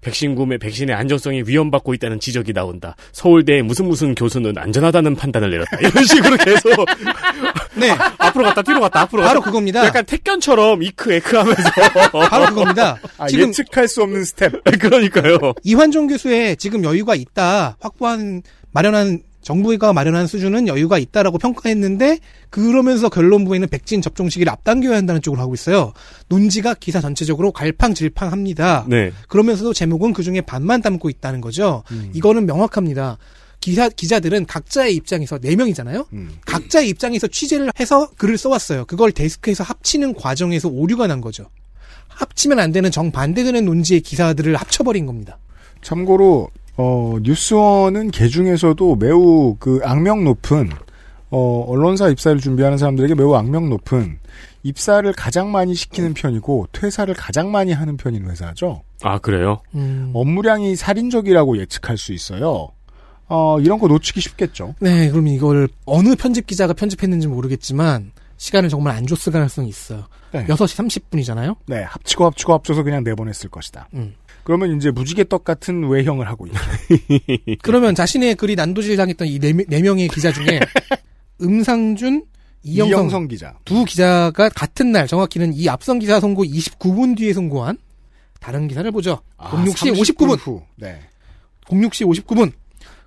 백신 구매, 백신의 안정성이 위협받고 있다는 지적이 나온다. 서울대 무슨 무슨 교수는 안전하다는 판단을 내렸다. 이런 식으로 계속 네. 앞으로 갔다 뒤로 갔다 앞으로 바로 갔다. 그겁니다. 약간 택견처럼 이크 에크 하면서 바로 그겁니다. 아, 지금 예측할 수 없는 스텝. 그러니까요. 이환종 교수의 지금 여유가 있다 확보한 마련한 정부가 마련한 수준은 여유가 있다라고 평가했는데 그러면서 결론부에는 백신 접종 시기를 앞당겨야 한다는 쪽으로 하고 있어요. 논지가 기사 전체적으로 갈팡질팡합니다. 네. 그러면서도 제목은 그 중에 반만 담고 있다는 거죠. 음. 이거는 명확합니다. 기사 기자들은 각자의 입장에서 네 명이잖아요. 음. 각자의 입장에서 취재를 해서 글을 써왔어요. 그걸 데스크에서 합치는 과정에서 오류가 난 거죠. 합치면 안 되는 정반대되는 논지의 기사들을 합쳐버린 겁니다. 참고로 어, 뉴스원은 개 중에서도 매우 그 악명 높은 어, 언론사 입사를 준비하는 사람들에게 매우 악명 높은 입사를 가장 많이 시키는 편이고 퇴사를 가장 많이 하는 편인 회사죠. 아, 그래요? 음. 업무량이 살인적이라고 예측할 수 있어요. 어, 이런 거 놓치기 쉽겠죠. 네, 그럼 이걸 어느 편집 기자가 편집했는지 모르겠지만 시간을 정말 안 줬을 가능성이 있어요. 네. 6시 30분이잖아요. 네, 합치고 합치고 합쳐서 그냥 내보냈을 것이다. 음. 그러면 이제 무지개 떡 같은 외형을 하고 있죠. 그러면 자신의 글이 난도질 당했던 이 네 명의 기자 중에 음상준, 이영성, 이영성 기자. 두 기자가 같은 날 정확히는 이 앞선 기사 송고 29분 뒤에 송고한 다른 기사를 보죠. 아, 06시 30분 59분. 후. 네. 06시 59분.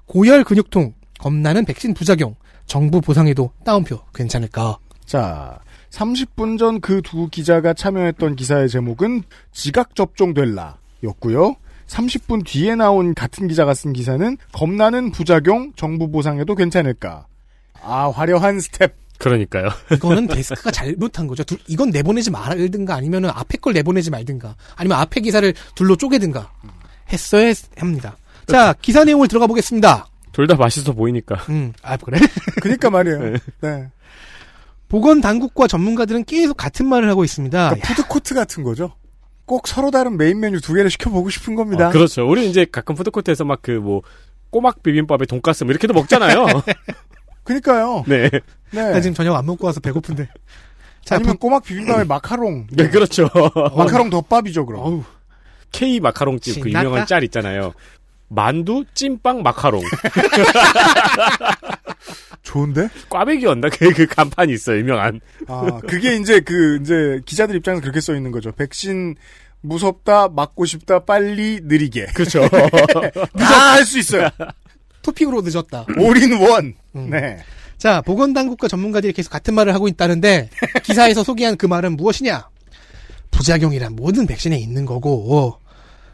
고열 근육통, 겁나는 백신 부작용, 정부 보상에도 따옴표 괜찮을까? 자, 30분 전 그 두 기자가 참여했던 기사의 제목은 지각 접종될라였고요. 30분 뒤에 나온 같은 기자가 쓴 기사는 겁나는 부작용 정부 보상해도 괜찮을까. 아, 화려한 스텝. 그러니까요. 이거는 데스크가 잘못한 거죠. 둘- 이건 내보내지 말든가 아니면은 앞에 걸 내보내지 말든가 아니면 앞에 기사를 둘로 쪼개든가 했어야 합니다. 자, 기사 내용을 들어가 보겠습니다. 둘 다 맛있어 보이니까. 음, 아, 그래? 그니까 말이에요. 네. 보건 당국과 전문가들은 계속 같은 말을 하고 있습니다. 그러니까 푸드코트 같은 거죠. 꼭 서로 다른 메인 메뉴 두 개를 시켜보고 싶은 겁니다. 아, 그렇죠. 우리 이제 가끔 푸드코트에서 막 그 뭐 꼬막 비빔밥에 돈가스 뭐 이렇게도 먹잖아요. 그니까요. 네. 네. 나 지금 저녁 안 먹고 와서 배고픈데. 자, 아니면 꼬막 비빔밥에 마카롱. 네, 그렇죠. 마카롱 덮밥이죠, 그럼. 어우, K-마카롱집 그. 유명한 짤 있잖아요. 만두, 찐빵, 마카롱. 좋은데? 꽈배기 였나? 그, 그 간판이 있어요, 유명한. 아, 그게 이제 그, 이제 기자들 입장에서 그렇게 써 있는 거죠. 백신 무섭다, 맞고 싶다, 빨리, 느리게. 그렇죠. 다할 수 있어요. 토픽으로 늦었다. 올인원. 음. 네. 자, 보건당국과 전문가들이 계속 같은 말을 하고 있다는데, 기사에서 소개한 그 말은 무엇이냐? 부작용이란 모든 백신에 있는 거고,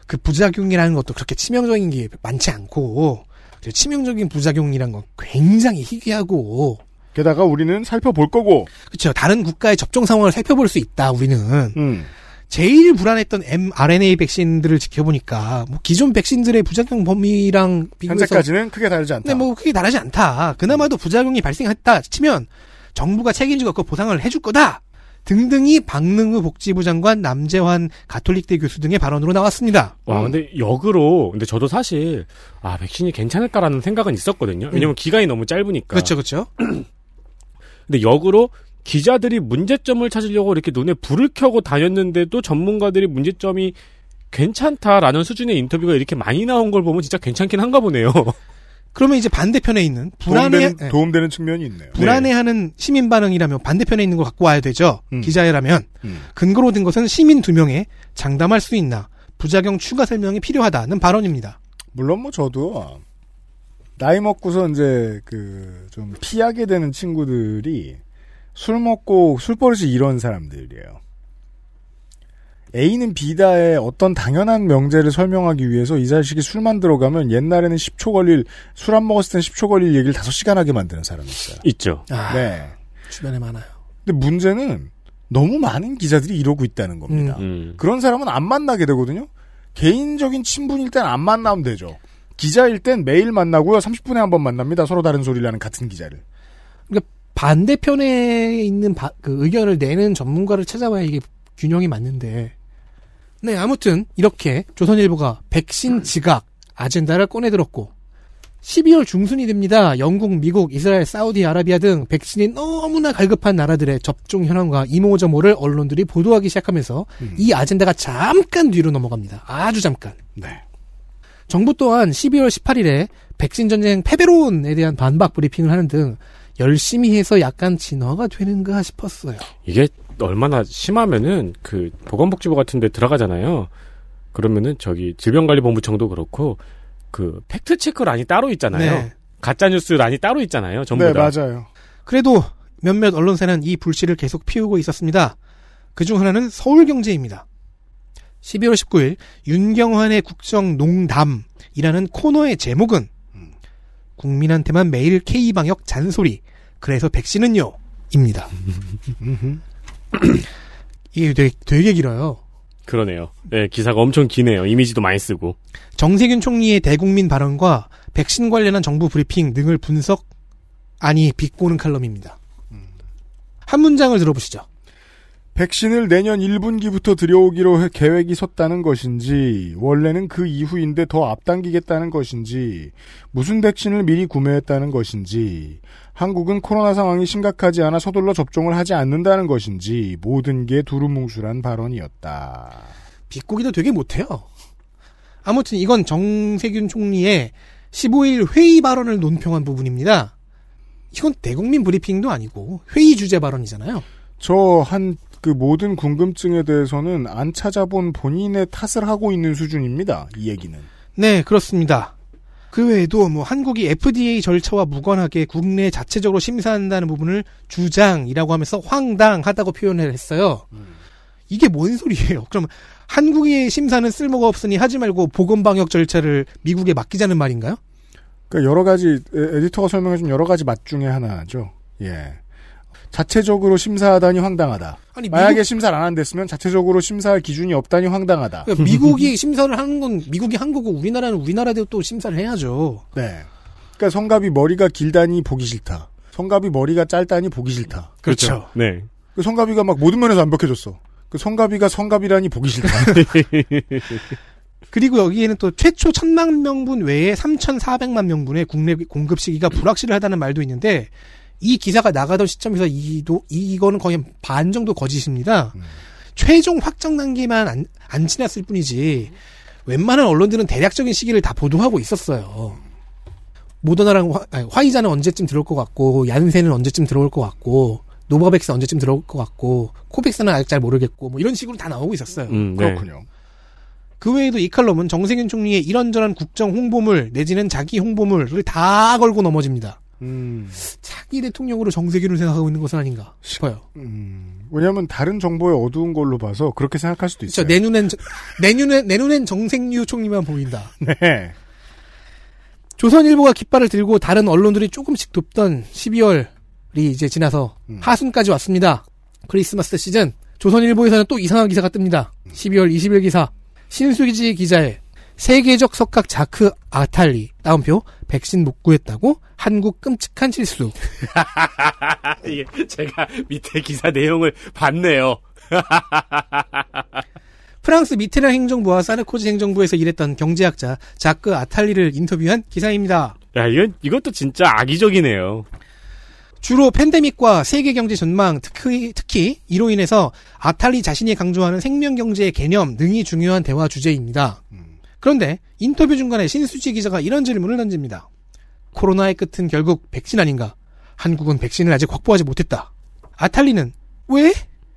그 부작용이라는 것도 그렇게 치명적인 게 많지 않고, 그리고 치명적인 부작용이란 건 굉장히 희귀하고, 게다가 우리는 살펴볼 거고. 그렇죠. 다른 국가의 접종 상황을 살펴볼 수 있다, 우리는. 음. 제일 불안했던 mRNA 백신들을 지켜보니까, 뭐, 기존 백신들의 부작용 범위랑 비교해서 현재까지는 크게 다르지 않다. 네, 뭐 크게 다르지 않다. 그나마도 부작용이 발생했다 치면 정부가 책임지고 그 보상을 해줄 거다. 등등이 박능우 복지부 장관 남재환 가톨릭대 교수 등의 발언으로 나왔습니다. 와, 근데 역으로, 근데 저도 사실, 아, 백신이 괜찮을까라는 생각은 있었거든요. 왜냐면 기간이 너무 짧으니까. 그렇죠, 그렇죠. 근데 역으로 기자들이 문제점을 찾으려고 이렇게 눈에 불을 켜고 다녔는데도 전문가들이 문제점이 괜찮다라는 수준의 인터뷰가 이렇게 많이 나온 걸 보면 진짜 괜찮긴 한가 보네요. 그러면 이제 반대편에 있는 불안해 도움되는, 네. 도움되는 측면이 있네요. 불안해하는 시민 반응이라면 반대편에 있는 걸 갖고 와야 되죠. 음. 기자라면 음. 근거로 든 것은 시민 두 명에 장담할 수 있나 부작용 추가 설명이 필요하다는 발언입니다. 물론 뭐 저도 나이 먹고서 이제 그 좀 피하게 되는 친구들이 술 먹고 술버릇이 이런 사람들이에요. A는 B다의 어떤 당연한 명제를 설명하기 위해서 이 자식이 술만 들어가면 옛날에는 10초 걸릴 술 안 먹었을 땐 10초 걸릴 얘기를 5시간 하게 만드는 사람이 있어요. 있죠. 아, 네. 주변에 많아요. 근데 문제는 너무 많은 기자들이 이러고 있다는 겁니다. 음. 그런 사람은 안 만나게 되거든요. 개인적인 친분일 땐 안 만나면 되죠. 기자일 땐 매일 만나고요. 30분에 한 번 만납니다. 서로 다른 소리를 하는 같은 기자를. 반대편에 있는 바- 그 의견을 내는 전문가를 찾아봐야 이게 균형이 맞는데. 네, 아무튼 이렇게 조선일보가 백신 지각 아젠다를 꺼내들었고 12월 중순이 됩니다. 영국, 미국, 이스라엘, 사우디아라비아 등 백신이 너무나 갈급한 나라들의 접종 현황과 이모저모를 언론들이 보도하기 시작하면서 음. 이 아젠다가 잠깐 뒤로 넘어갑니다. 아주 잠깐. 네. 정부 또한 12월 18일에 백신 전쟁 패배론에 대한 반박 브리핑을 하는 등 열심히 해서 약간 진화가 되는가 싶었어요. 이게 얼마나 심하면은 그 보건복지부 같은 데 들어가잖아요. 그러면은 저기 질병관리본부청도 그렇고 그 팩트 체크란이 따로 있잖아요. 네. 가짜 뉴스란이 따로 있잖아요. 전부 네, 다. 맞아요. 그래도 몇몇 언론사는 이 불씨를 계속 피우고 있었습니다. 그중 하나는 서울경제입니다. 12월 19일 윤경환의 국정농담이라는 코너의 제목은 국민한테만 매일 K방역 잔소리 그래서 백신은요 입니다. 이게 되게, 되게 길어요. 그러네요. 네, 기사가 엄청 기네요. 이미지도 많이 쓰고. 정세균 총리의 대국민 발언과 백신 관련한 정부 브리핑 등을 분석 아니 비꼬는 칼럼입니다. 한 문장을 들어보시죠. 백신을 내년 1분기부터 들여오기로 해- 계획이 섰다는 것인지, 원래는 그 이후인데 더 앞당기겠다는 것인지, 무슨 백신을 미리 구매했다는 것인지, 한국은 코로나 상황이 심각하지 않아 서둘러 접종을 하지 않는다는 것인지, 모든 게 두루뭉술한 발언이었다. 비꼬기도 되게 못해요. 아무튼 이건 정세균 총리의 15일 회의 발언을 논평한 부분입니다. 이건 대국민 브리핑도 아니고 회의 주제 발언이잖아요. 저 한 그 모든 궁금증에 대해서는 안 찾아본 본인의 탓을 하고 있는 수준입니다. 이 얘기는. 네, 그렇습니다. 그 외에도 뭐 한국이 FDA 절차와 무관하게 국내 자체적으로 심사한다는 부분을 주장이라고 하면서 황당하다고 표현을 했어요. 이게 뭔 소리예요? 그럼 한국의 심사는 쓸모가 없으니 하지 말고 보건 방역 절차를 미국에 맡기자는 말인가요? 그러니까 여러 가지 에- 에디터가 설명해 준 여러 가지 맛 중에 하나죠. 예. 자체적으로 심사하다니 황당하다. 아니 만약에 미국, 심사를 안 한댔으면 자체적으로 심사할 기준이 없다니 황당하다. 그러니까 미국이 심사를 하는 건 미국이 한 거고 우리나라는 우리나라대로 또 심사를 해야죠. 네. 그러니까 성갑이 머리가 길다니 보기 싫다. 성갑이 머리가 짧다니 보기 싫다. 그렇죠. 네. 그 성갑이가 막 모든 면에서 완벽해졌어. 그 성갑이가 성갑이라니 보기 싫다. 그리고 여기에는 또 최초 천만 명분 외에 3,400만 명분의 국내 공급 시기가 불확실하다는 말도 있는데 이 기사가 나가던 시점에서 이도 이거는 거의 반 정도 거짓입니다. 최종 확정 단계만 안, 안 지났을 뿐이지 웬만한 언론들은 대략적인 시기를 다 보도하고 있었어요. 모더나랑 화, 아니, 화이자는 언제쯤 들어올 것 같고 얀센은 언제쯤 들어올 것 같고 노바백스 언제쯤 들어올 것 같고 코백스는 아직 잘 모르겠고 뭐 이런 식으로 다 나오고 있었어요. 음, 네. 그렇군요. 그 외에도 이 칼럼은 정세균 총리의 이런저런 국정 홍보물 내지는 자기 홍보물을 다 걸고 넘어집니다. 음, 차기 대통령으로 정세균을 생각하고 있는 것은 아닌가 싶어요. 음. 왜냐하면 다른 정보의 어두운 걸로 봐서 그렇게 생각할 수도. 있어요. 내 눈엔 저- 내 눈엔 내 눈엔 정생유 총리만 보인다. 네. 조선일보가 깃발을 들고 다른 언론들이 조금씩 돕던 12월이 이제 지나서 음. 하순까지 왔습니다. 크리스마스 시즌 조선일보에서는 또 이상한 기사가 뜹니다. 12월 20일 기사 신수지 기자의 세계적 석학 자크 아탈리 다운표 백신 못 구했다고 한국 끔찍한 실수 이게 제가 밑에 기사 내용을 봤네요. 프랑스 미테랑 행정부와 사르코지 행정부에서 일했던 경제학자 자크 아탈리를 인터뷰한 기사입니다. 야, 이건, 이것도 진짜 악의적이네요. 주로 팬데믹과 세계 경제 전망, 특히, 특히 이로 인해서 아탈리 자신이 강조하는 생명 경제의 개념 등이 중요한 대화 주제입니다. 그런데 인터뷰 중간에 신수지 기자가 이런 질문을 던집니다. 코로나의 끝은 결국 백신 아닌가? 한국은 백신을 아직 확보하지 못했다. 아탈리는 왜?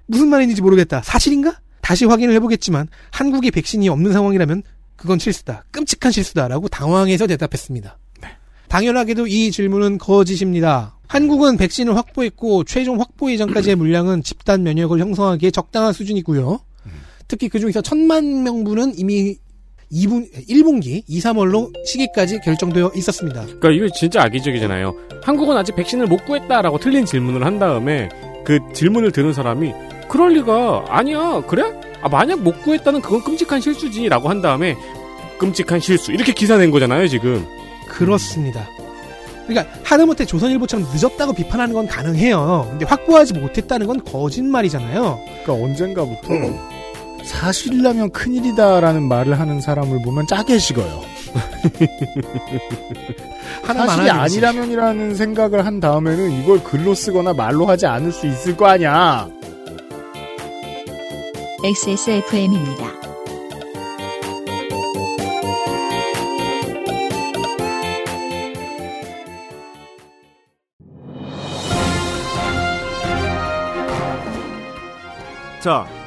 무슨 말인지 모르겠다. 사실인가? 다시 확인을 해보겠지만 한국에 백신이 없는 상황이라면 그건 실수다. 끔찍한 실수다라고 당황해서 대답했습니다. 당연하게도 이 질문은 거짓입니다. 한국은 백신을 확보했고 최종 확보 예정까지의 물량은 집단 면역을 형성하기에 적당한 수준이고요. 특히 그 중에서 천만 명분은 이미 2분, 1분기 2, 3월로 시기까지 결정되어 있었습니다. 그러니까 이거 진짜 악의적이잖아요. 한국은 아직 백신을 못 구했다라고 틀린 질문을 한 다음에 그 질문을 들은 사람이 그럴 리가 아니야 그래? 아 만약 못 구했다는 그건 끔찍한 실수지라고 한 다음에 끔찍한 실수 이렇게 기사 낸 거잖아요 지금. 그렇습니다. 그러니까 하다못해 조선일보처럼 늦었다고 비판하는 건 가능해요. 근데 확보하지 못했다는 건 거짓말이잖아요. 그러니까 언젠가부터 사실이라면 큰일이다라는 말을 하는 사람을 보면 짜게 식어요. 사실이. 아니라면이라는 생각을 한 다음에는 이걸 글로 쓰거나 말로 하지 않을 수 있을 거 아니야. XSFM입니다. 자,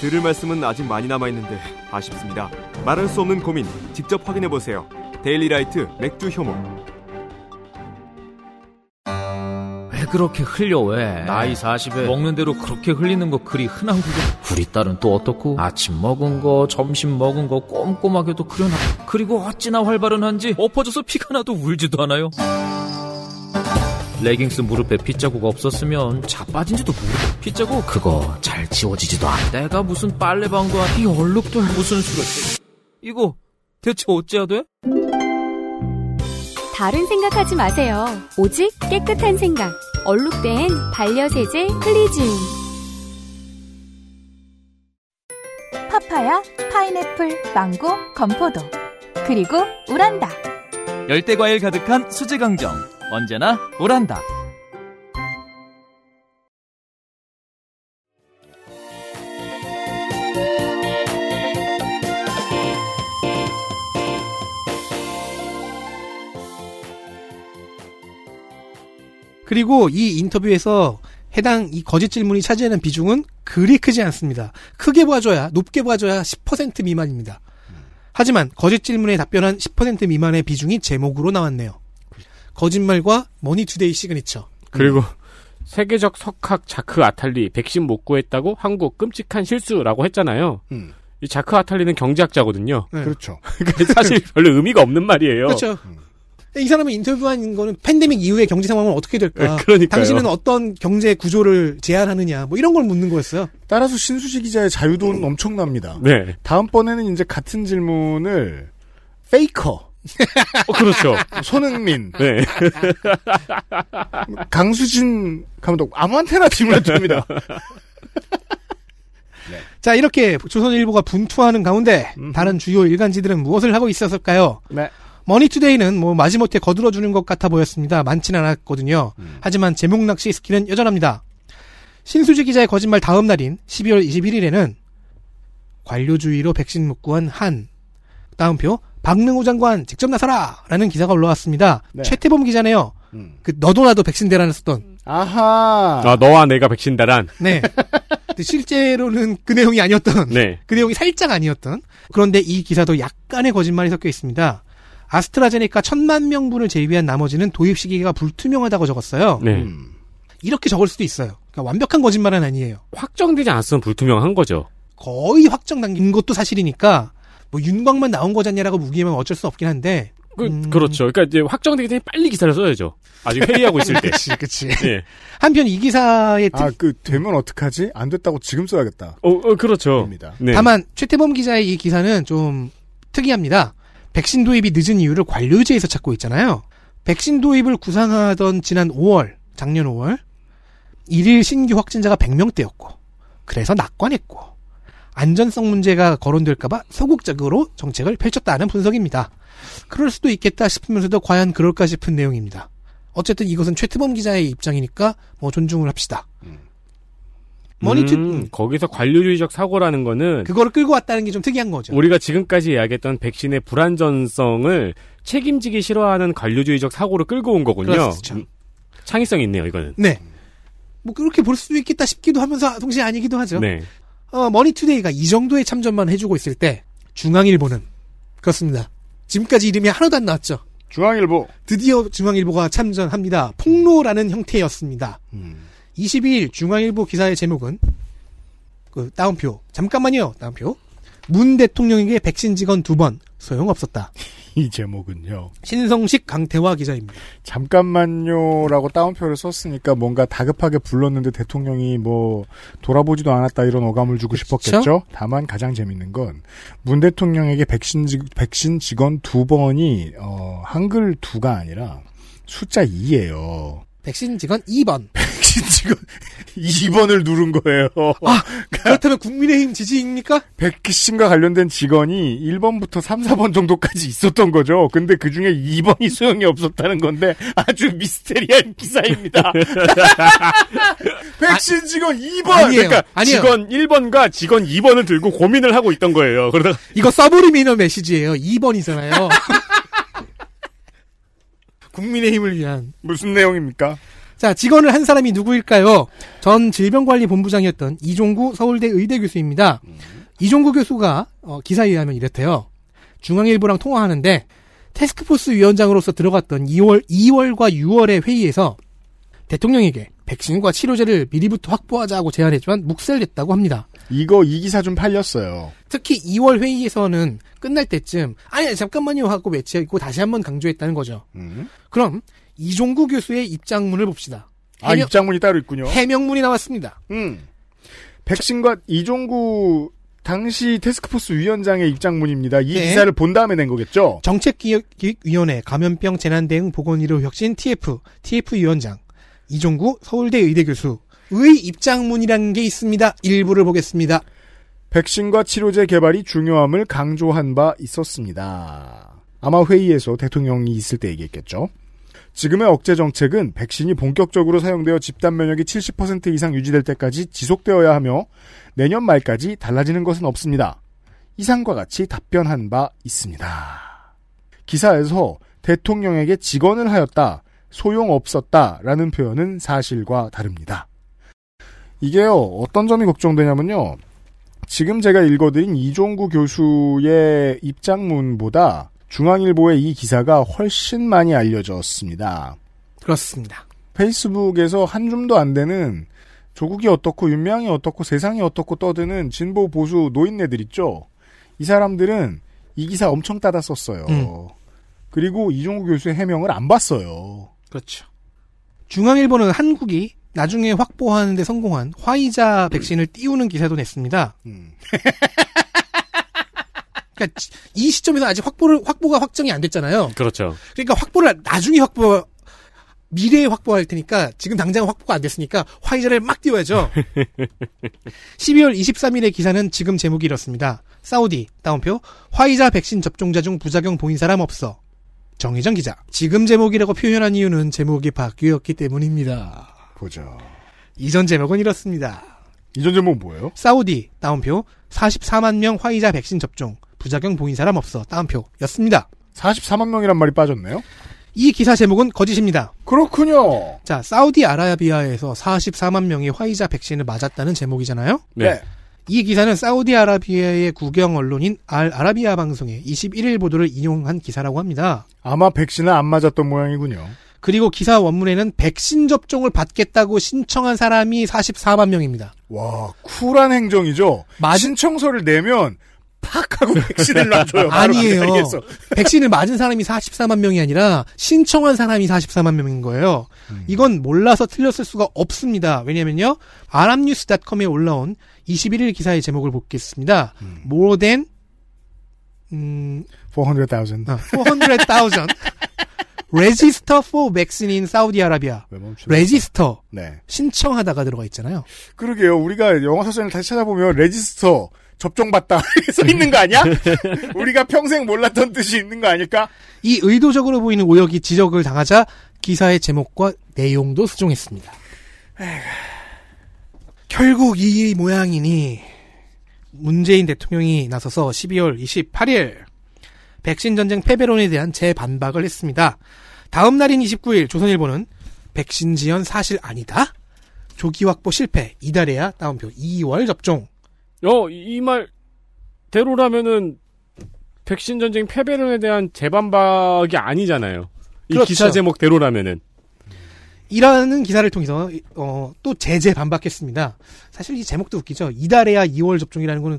들을 말씀은 아직 많이 남아 있는데 아쉽습니다. 말할 수 없는 고민 직접 확인해 보세요. 데일리라이트 맥주 효모. 왜 그렇게 흘려 왜? 나이 40에 먹는 대로 그렇게 흘리는 거 그리 흔한 거고 우리 딸은 또 어떻고? 아침 먹은 거 점심 먹은 거 꼼꼼하게도 그려놔. 그리고 어찌나 활발한지 엎어져서 피가 나도 울지도 않아요 레깅스 무릎에 핏자국 없었으면 자빠진지도 모르고 핏자국 그거 잘 지워지지도 않아 내가 무슨 빨래방도 아니 이 얼룩들 무슨 수를 이거 대체 어찌해야 돼? 다른 생각하지 마세요. 오직 깨끗한 생각. 얼룩된 반려세제 클리즈움. 파파야, 파인애플, 망고, 건포도. 그리고 우란다. 열대 과일 가득한 수제 강정 언제나 오란다. 그리고 이 인터뷰에서 해당 이 거짓 질문이 차지하는 비중은 그리 크지 않습니다. 크게 봐줘야 높게 봐줘야 10% 미만입니다. 하지만 거짓 질문에 답변한 10% 미만의 비중이 제목으로 나왔네요. 거짓말과 머니투데이 시그니처. 그리고 세계적 석학 자크 아탈리 백신 못 구했다고 한국 끔찍한 실수라고 했잖아요. 음. 이 자크 아탈리는 경제학자거든요. 네. 그렇죠. 사실 별로 의미가 없는 말이에요. 그렇죠. 이 사람을 인터뷰한 거는 팬데믹 이후의 경제 상황은 어떻게 될까? 네, 그러니까요. 당신은 어떤 경제 구조를 제안하느냐? 뭐 이런 걸 묻는 거였어요. 따라서 신수지 기자의 자유도는 엄청납니다. 네. 다음번에는 이제 같은 질문을 페이커, 어, 그렇죠. 손흥민, 네. 강수진 감독 아무한테나 질문해도 됩니다. 자, 이렇게 조선일보가 분투하는 가운데 음흠. 다른 주요 일간지들은 무엇을 하고 있었을까요? 네. 머니투데이는 뭐 마지못해 거들어주는 것 같아 보였습니다. 많지는 않았거든요. 하지만 제목 낚시 스킬은 여전합니다. 신수지 기자의 거짓말 다음 날인 12월 21일에는 관료주의로 백신 못 구한 韓 따옴표 박능호 장관 직접 나서라! 라는 기사가 올라왔습니다. 네. 최태범 기자네요. 음. 그 너도 나도 백신 대란을 썼던. 아하. 아, 너와 내가 백신 대란. 네. 근데 실제로는 그 내용이 아니었던. 네. 그 내용이 살짝 아니었던. 그런데 이 기사도 약간의 거짓말이 섞여 있습니다. 아스트라제네카 천만 명분을 제외한 나머지는 도입 시기가 불투명하다고 적었어요. 네. 음. 이렇게 적을 수도 있어요. 그러니까 완벽한 거짓말은 아니에요. 확정되지 않았으면 불투명한 거죠. 거의 확정 당긴 것도 사실이니까 뭐 윤곽만 나온 거잖냐라고 무기하면 어쩔 수 없긴 한데. 그, 음. 그렇죠. 그러니까 이제 확정되기 전에 빨리 기사를 써야죠. 아직 회의하고 있을 때. 그치, 그치. 예. 한편 이 기사의 특, 아, 그, 되면 어떡하지? 안 됐다고 지금 써야겠다. 어, 어, 그렇죠. 입니다. 네. 다만 최태범 기자의 이 기사는 좀 특이합니다. 백신 도입이 늦은 이유를 관료제에서 찾고 있잖아요. 백신 도입을 구상하던 지난 5월, 작년 5월, 일일 신규 확진자가 100명대였고, 그래서 낙관했고, 안전성 문제가 거론될까봐 소극적으로 정책을 펼쳤다는 분석입니다. 그럴 수도 있겠다 싶으면서도 과연 그럴까 싶은 내용입니다. 어쨌든 이것은 최태범 기자의 입장이니까 뭐 존중을 합시다. 머니투 음, 거기서 관료주의적 사고라는 거는 그거를 끌고 왔다는 게 좀 특이한 거죠. 우리가 지금까지 이야기했던 백신의 불안전성을 책임지기 싫어하는 관료주의적 사고를 끌고 온 거군요. 그렇죠. 음, 창의성이 있네요, 이거는. 네. 뭐 그렇게 볼 수도 있겠다 싶기도 하면서 동시에 아니기도 하죠. 네. 어, 머니투데이가 이 정도의 참전만 해주고 있을 때 중앙일보는 그렇습니다. 지금까지 이름이 하나도 안 나왔죠. 중앙일보. 드디어 중앙일보가 참전합니다. 폭로라는 형태였습니다. 음. 22일 중앙일보 기사의 제목은 그 다운표 잠깐만요 다운표 문 대통령에게 백신 직원 두 번 소용없었다. 이 제목은요. 신성식 강태화 기자입니다. 잠깐만요라고 따옴표를 썼으니까 뭔가 다급하게 불렀는데 대통령이 뭐 돌아보지도 않았다 이런 어감을 주고 싶었겠죠. 그쵸? 다만 가장 재밌는 건 문 대통령에게 백신 직, 백신 직원 두 번이 어 한글 두가 아니라 숫자 2예요. 백신 직원 2번. 직원 2번을 누른 거예요. 그렇다면 국민의힘 지지입니까? 백신과 관련된 직원이 1번부터 3, 4번 정도까지 있었던 거죠. 근데 그 중에 2번이 소용이 없었다는 건데 아주 미스테리한 기사입니다. 백신 직원 2번! 아니에요. 그러니까 아니에요. 직원 1번과 직원 2번을 들고 고민을 하고 있던 거예요. 그러다가 이거 서브리미너 메시지예요. 2번이잖아요. 국민의힘을 위한. 무슨 내용입니까? 자, 직원을 한 사람이 누구일까요? 전 질병관리본부장이었던 이종구 서울대 의대 교수입니다. 이종구 교수가 어, 기사에 의하면 이랬대요. 중앙일보랑 통화하는데 테스크포스 위원장으로서 들어갔던 2월 2월과 6월의 회의에서 대통령에게 백신과 치료제를 미리부터 확보하자고 제안했지만 묵살됐다고 합니다. 이거 이 기사 좀 팔렸어요. 특히 2월 회의에서는 끝날 때쯤 아니 잠깐만요 하고 외치고 다시 한번 강조했다는 거죠. 음. 그럼 이종구 교수의 입장문을 봅시다. 아, 해명- 입장문이 따로 있군요. 해명문이 나왔습니다. 음. 백신과 이종구 당시 테스크포스 위원장의 입장문입니다. 이 네. 기사를 본 다음에 낸 거겠죠? 정책기획위원회 감염병 재난대응 보건의료 혁신 TF TF 위원장 이종구 서울대 의대 교수의 입장문이라는 게 있습니다. 일부를 보겠습니다. 백신과 치료제 개발이 중요함을 강조한 바 있었습니다. 아마 회의에서 대통령이 있을 때 얘기했겠죠. 지금의 억제 정책은 백신이 본격적으로 사용되어 집단 면역이 70% 이상 유지될 때까지 지속되어야 하며 내년 말까지 달라지는 것은 없습니다. 이상과 같이 답변한 바 있습니다. 기사에서 대통령에게 직언을 하였다, 소용없었다 라는 표현은 사실과 다릅니다. 이게요, 어떤 점이 걱정되냐면요. 지금 제가 읽어드린 이종구 교수의 입장문보다 중앙일보의 이 기사가 훨씬 많이 알려졌습니다. 그렇습니다. 페이스북에서 한 줌도 안 되는 조국이 어떻고 윤명이 어떻고 세상이 어떻고 떠드는 진보 보수 노인네들 있죠. 이 사람들은 이 기사 엄청 따다 썼어요. 음. 그리고 이종구 교수의 해명을 안 봤어요. 그렇죠. 중앙일보는 한국이 나중에 확보하는데 성공한 화이자 백신을 띄우는 기사도 냈습니다. 음. 그러니까 이 시점에서 아직 확보를 확보가 확정이 안 됐잖아요. 그렇죠. 그러니까 확보를 나중에 확보 미래에 확보할 테니까 지금 당장 확보가 안 됐으니까 화이자를 막 띄워야죠. 12월 23일의 기사는 지금 제목이 이렇습니다. 사우디 다운표 화이자 백신 접종자 중 부작용 보인 사람 없어. 정희정 기자. 지금 제목이라고 표현한 이유는 제목이 바뀌었기 때문입니다. 보죠. 이전 제목은 이렇습니다. 이전 제목 뭐예요? 사우디 다운표 44만 명 화이자 백신 접종 부작용 보인 사람 없어 다운표였습니다. 44만 명이란 말이 빠졌네요. 이 기사 제목은 거짓입니다. 그렇군요. 자, 사우디아라비아에서 44만 명이 화이자 백신을 맞았다는 제목이잖아요. 네. 이 기사는 사우디아라비아의 국영 언론인 알 아라비아 방송의 21일 보도를 인용한 기사라고 합니다. 아마 백신을 안 맞았던 모양이군요. 그리고 기사 원문에는 백신 접종을 받겠다고 신청한 사람이 44만 명입니다. 와, 쿨한 행정이죠. 맞은- 신청서를 내면 팍 하고 백신을 놔줘요. 아니에요. 그. 백신을 맞은 사람이 44만 명이 아니라 신청한 사람이 44만 명인 거예요. 음. 이건 몰라서 틀렸을 수가 없습니다. 왜냐면요. 아랍뉴스닷컴에 올라온 21일 기사의 제목을 보겠습니다. 음. More than 음, 400,000. 아, 400,000 register for vaccine in Saudi Arabia. 왜 멈추 register 네. 신청하다가 들어가 있잖아요. 그러게요. 우리가 영어 사전을 다시 찾아보면 레지스터 접종받다 써 있는 거 아니야? 우리가 평생 몰랐던 뜻이 있는 거 아닐까? 이 의도적으로 보이는 오역이 지적을 당하자 기사의 제목과 내용도 수정했습니다. 결국 이 모양이니 문재인 대통령이 나서서 12월 28일 백신 전쟁 패배론에 대한 재반박을 했습니다. 다음 날인 29일 조선일보는 백신 지연 사실 아니다. 조기 확보 실패. 이달에야 다운표 2월 접종. 어, 이말 대로라면은 백신 전쟁 패배론에 대한 재반박이 아니잖아요. 이 그렇죠. 기사 제목대로라면은. 이라는 기사를 통해서 어, 또 제재 반박했습니다. 사실 이 제목도 웃기죠. 이달에야 2월 접종이라는 거는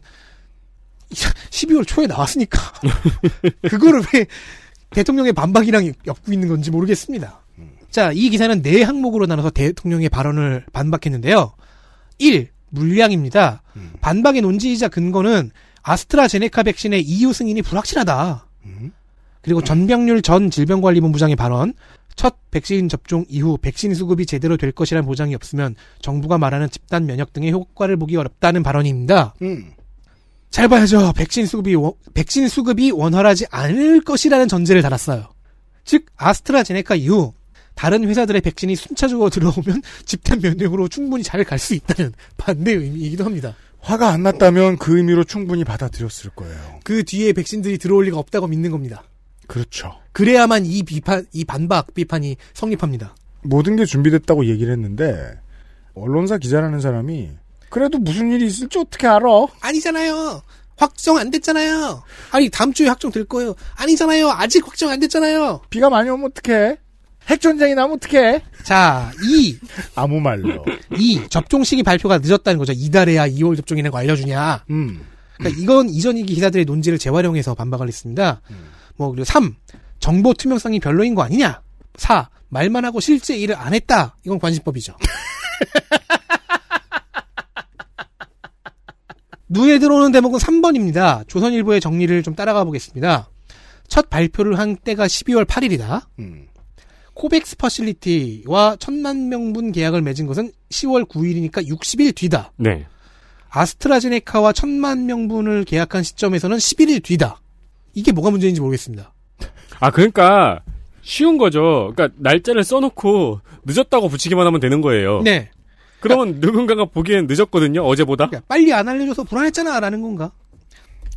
12월 초에 나왔으니까 그거를 왜 대통령의 반박이랑 엮고 있는 건지 모르겠습니다. 자, 이 기사는 네 항목으로 나눠서 대통령의 발언을 반박했는데요. 1. 물량입니다. 반박의 논지이자 근거는 아스트라제네카 백신의 EU 승인이 불확실하다. 그리고 전병률 전 질병관리본부장의 발언, 첫 백신 접종 이후 백신 수급이 제대로 될 것이라는 보장이 없으면 정부가 말하는 집단 면역 등의 효과를 보기 어렵다는 발언입니다. 음. 잘 봐야죠. 백신 수급이 원- 백신 수급이 원활하지 않을 것이라는 전제를 달았어요. 즉 아스트라제네카 이후 다른 회사들의 백신이 순차적으로 들어오면 집단 면역으로 충분히 잘 갈 수 있다는 반대의 의미이기도 합니다. 화가 안 났다면 그 의미로 충분히 받아들였을 거예요. 그 뒤에 백신들이 들어올 리가 없다고 믿는 겁니다. 그렇죠. 그래야만 이 비판, 이 반박 비판이 성립합니다. 모든 게 준비됐다고 얘기를 했는데 언론사 기자라는 사람이 그래도 무슨 일이 있을지 어떻게 알아? 아니잖아요. 확정 안 됐잖아요. 아니 다음 주에 확정 될 거예요. 아니잖아요. 아직 확정 안 됐잖아요. 비가 많이 오면 어떡해? 핵 전쟁이 나면 어떡해? 자, 이, 아무 말로. 이 접종 시기 발표가 늦었다는 거죠. 이달에야 2월 접종이라는 거 알려주냐. 음. 그러니까 이건 이전 이기 기사들의 논지를 재활용해서 반박을 했습니다. 뭐 그리고 3. 정보 투명성이 별로인 거 아니냐. 4. 말만 하고 실제 일을 안 했다. 이건 관심법이죠. 눈에 들어오는 대목은 3번입니다. 조선일보의 정리를 좀 따라가 보겠습니다. 첫 발표를 한 때가 12월 8일이다. 음. 코백스 퍼실리티와 천만 명분 계약을 맺은 것은 10월 9일이니까 60일 뒤다. 네. 아스트라제네카와 천만 명분을 계약한 시점에서는 11일 뒤다. 이게 뭐가 문제인지 모르겠습니다. 아, 그러니까 쉬운 거죠. 그러니까 날짜를 써놓고 늦었다고 붙이기만 하면 되는 거예요. 네. 그러면 누군가가 보기엔 늦었거든요. 어제보다. 그러니까 빨리 안 알려줘서 불안했잖아라는 건가?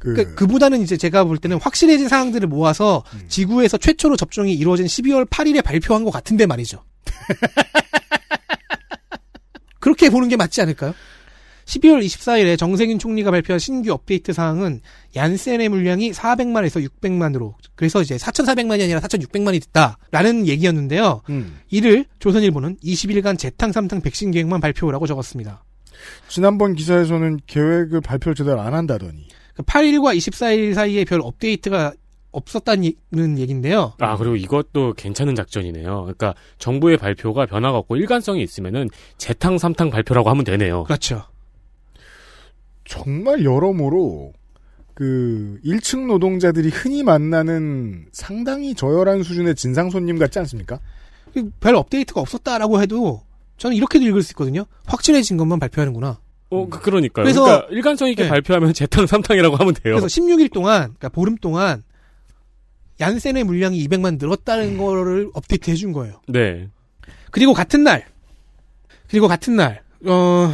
그, 그, 그보다는 이제 제가 볼 때는 확실해진 사항들을 모아서 지구에서 최초로 접종이 이루어진 12월 8일에 발표한 것 같은데 말이죠. 그렇게 보는 게 맞지 않을까요? 12월 24일에 정세균 총리가 발표한 신규 업데이트 사항은 얀센의 물량이 400만에서 600만으로 그래서 이제 4,400만이 아니라 4,600만이 됐다라는 얘기였는데요. 음. 이를 조선일보는 20일간 재탕 3탕 백신 계획만 발표라고 적었습니다. 지난번 기사에서는 계획을 발표를 제대로 안 한다더니 8일과 24일 사이에 별 업데이트가 없었다는 얘기인데요. 아, 그리고 이것도 괜찮은 작전이네요. 그러니까 정부의 발표가 변화가 없고 일관성이 있으면은 재탕 삼탕 발표라고 하면 되네요. 그렇죠. 정말 여러모로 그 1층 노동자들이 흔히 만나는 상당히 저열한 수준의 진상 손님 같지 않습니까? 별 업데이트가 없었다라고 해도 저는 이렇게도 읽을 수 있거든요. 확실해진 것만 발표하는구나. 어, 그, 그러니까요. 그래서- 그러니까 일관성 있게 네. 발표하면 재탕 삼탕이라고 하면 돼요. 그래서 16일 동안, 그러니까 보름 동안 얀센의 물량이 200만 늘었다는 거를 업데이트 해준 거예요. 네. 그리고 같은 날, 그리고 같은 날, 어,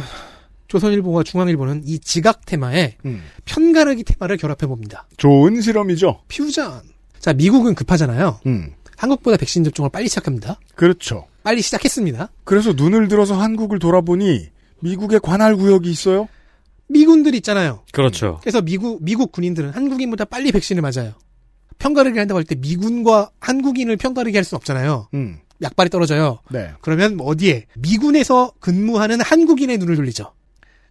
조선일보와 중앙일보는 이 지각 테마에 음. 편가르기 테마를 결합해 봅니다. 좋은 실험이죠. 퓨전. 자, 미국은 급하잖아요. 음. 한국보다 백신 접종을 빨리 시작합니다. 그렇죠. 빨리 시작했습니다. 그래서 눈을 들어서 한국을 돌아보니 미국의 관할 구역이 있어요. 미군들 있잖아요. 그렇죠. 그래서 미국 미국 군인들은 한국인보다 빨리 백신을 맞아요. 편가르기 한다고 할 때 미군과 한국인을 편가르기 할 수는 없잖아요. 음. 약발이 떨어져요. 네. 그러면 뭐 어디에 미군에서 근무하는 한국인의 눈을 돌리죠.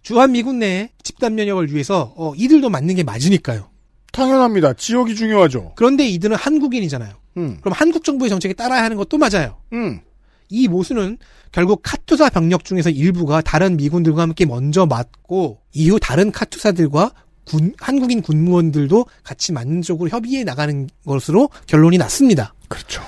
주한 미군 내에 집단 면역을 위해서 어, 이들도 맞는 게 맞으니까요. 당연합니다. 지역이 중요하죠. 그런데 이들은 한국인이잖아요. 음. 그럼 한국 정부의 정책에 따라야 하는 것도 맞아요. 음. 이 모순은 결국 카투사 병력 중에서 일부가 다른 미군들과 함께 먼저 맞고 이후 다른 카투사들과 군, 한국인 군무원들도 같이 맞는 쪽으로 협의해 나가는 것으로 결론이 났습니다. 그렇죠.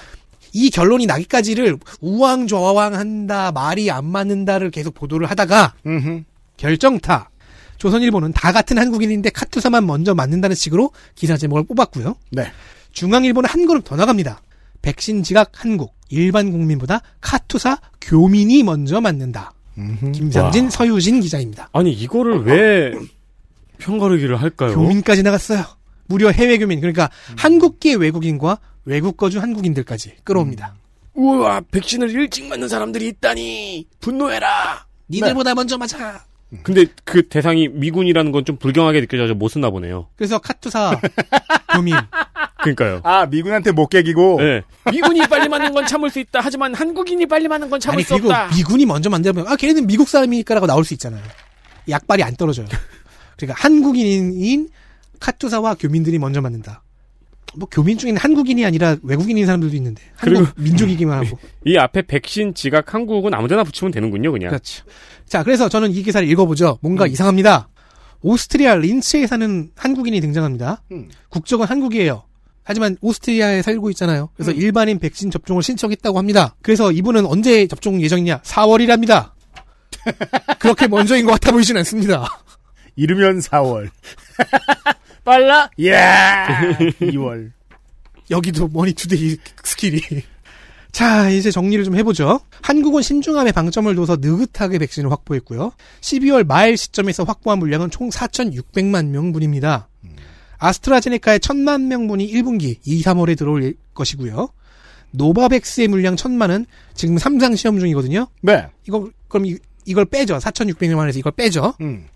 이 결론이 나기까지를 우왕좌왕한다, 말이 안 맞는다를 계속 보도를 하다가 음흠. 결정타. 조선일보는 다 같은 한국인인데 카투사만 먼저 맞는다는 식으로 기사 제목을 뽑았고요. 네. 중앙일보는 한 걸음 더 나갑니다. 백신 지각 한국 일반 국민보다 카투사 교민이 먼저 맞는다. 음흠. 김상진 와. 서유진 기자입니다. 아니, 이거를 왜 편가르기를 할까요? 교민까지 나갔어요. 무려 해외 교민 그러니까 한국계 외국인과 외국 거주 한국인들까지 끌어옵니다. 우와, 백신을 일찍 맞는 사람들이 있다니! 분노해라! 니들보다 먼저 맞아. 근데 그 대상이 미군이라는 건 좀 불경하게 느껴져서 못 쓰나 보네요. 그래서 카투사 교민 그러니까요. 아 미군한테 못 깨기고. 네. 미군이 빨리 맞는 건 참을 수 있다. 하지만 한국인이 빨리 맞는 건 참을 아니 수 그리고 없다. 미군이 먼저 만들면 아 걔네는 미국 사람이니까라고 나올 수 있잖아요. 약발이 안 떨어져요. 그러니까 한국인인 카투사와 교민들이 먼저 맞는다. 뭐 교민 중에는 한국인이 아니라 외국인인 사람들도 있는데 한국 그리고- 민족이기만 하고 이 앞에 백신 지각 한국은 아무데나 붙이면 되는군요, 그냥. 그렇죠. 자 그래서 저는 이 기사를 읽어보죠. 뭔가 음. 이상합니다. 오스트리아 린츠에 사는 한국인이 등장합니다. 음. 국적은 한국이에요. 하지만 오스트리아에 살고 있잖아요. 그래서 음. 일반인 백신 접종을 신청했다고 합니다. 그래서 이분은 언제 접종 예정이냐? 4월이랍니다. 그렇게 먼저인 것 같아 보이진 않습니다. 이르면 4월. 빨라? 예! 2월. 여기도 머니투데이 스킬이. 자, 이제 정리를 좀 해보죠. 한국은 신중함에 방점을 둬서 느긋하게 백신을 확보했고요. 12월 말 시점에서 확보한 물량은 총 4,600만 명분입니다. 아스트라제네카의 1,000만 명분이 1분기 2, 3월에 들어올 것이고요. 노바백스의 물량 1,000만은 지금 3상 시험 중이거든요. 네. 이거 그럼 이, 이걸 빼죠. 4,600만에서 이걸 빼죠. 음.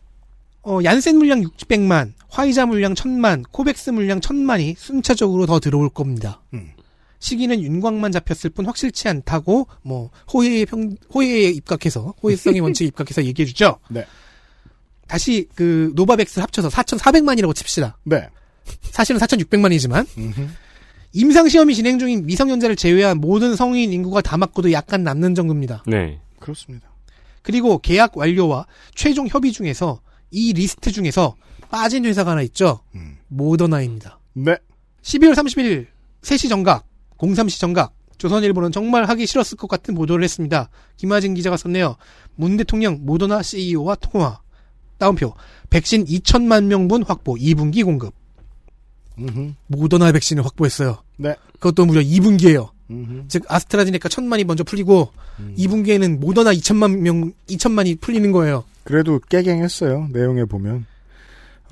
어, 얀센 물량 600만, 화이자 물량 1000만, 코백스 물량 1000만이 순차적으로 더 들어올 겁니다. 음. 시기는 윤곽만 잡혔을 뿐 확실치 않다고 뭐 호혜의 평 호혜에 입각해서 호혜성의 원칙에 입각해서 얘기해 주죠. 네. 다시 그 노바백스를 합쳐서 4,400만이라고 칩시다. 네. 사실은 4,600만이지만 음흠. 임상 시험이 진행 중인 미성년자를 제외한 모든 성인 인구가 다 맞고도 약간 남는 정도입니다. 네. 그렇습니다. 그리고 계약 완료와 최종 협의 중에서 이 리스트 중에서 빠진 회사가 하나 있죠. 음. 모더나입니다. 네. 12월 31일 3시 정각, 03시 정각, 조선일보는 정말 하기 싫었을 것 같은 보도를 했습니다. 김하진 기자가 썼네요. 문 대통령 모더나 CEO와 통화. 다운표. 백신 2천만 명분 확보 2분기 공급. 음흠. 모더나 백신을 확보했어요. 네. 그것도 무려 2분기예요. 음흠. 즉 아스트라제네카 1천만이 먼저 풀리고 2분기에는 모더나 2천만 명 2천만이 풀리는 거예요. 그래도 깨갱했어요. 내용에 보면.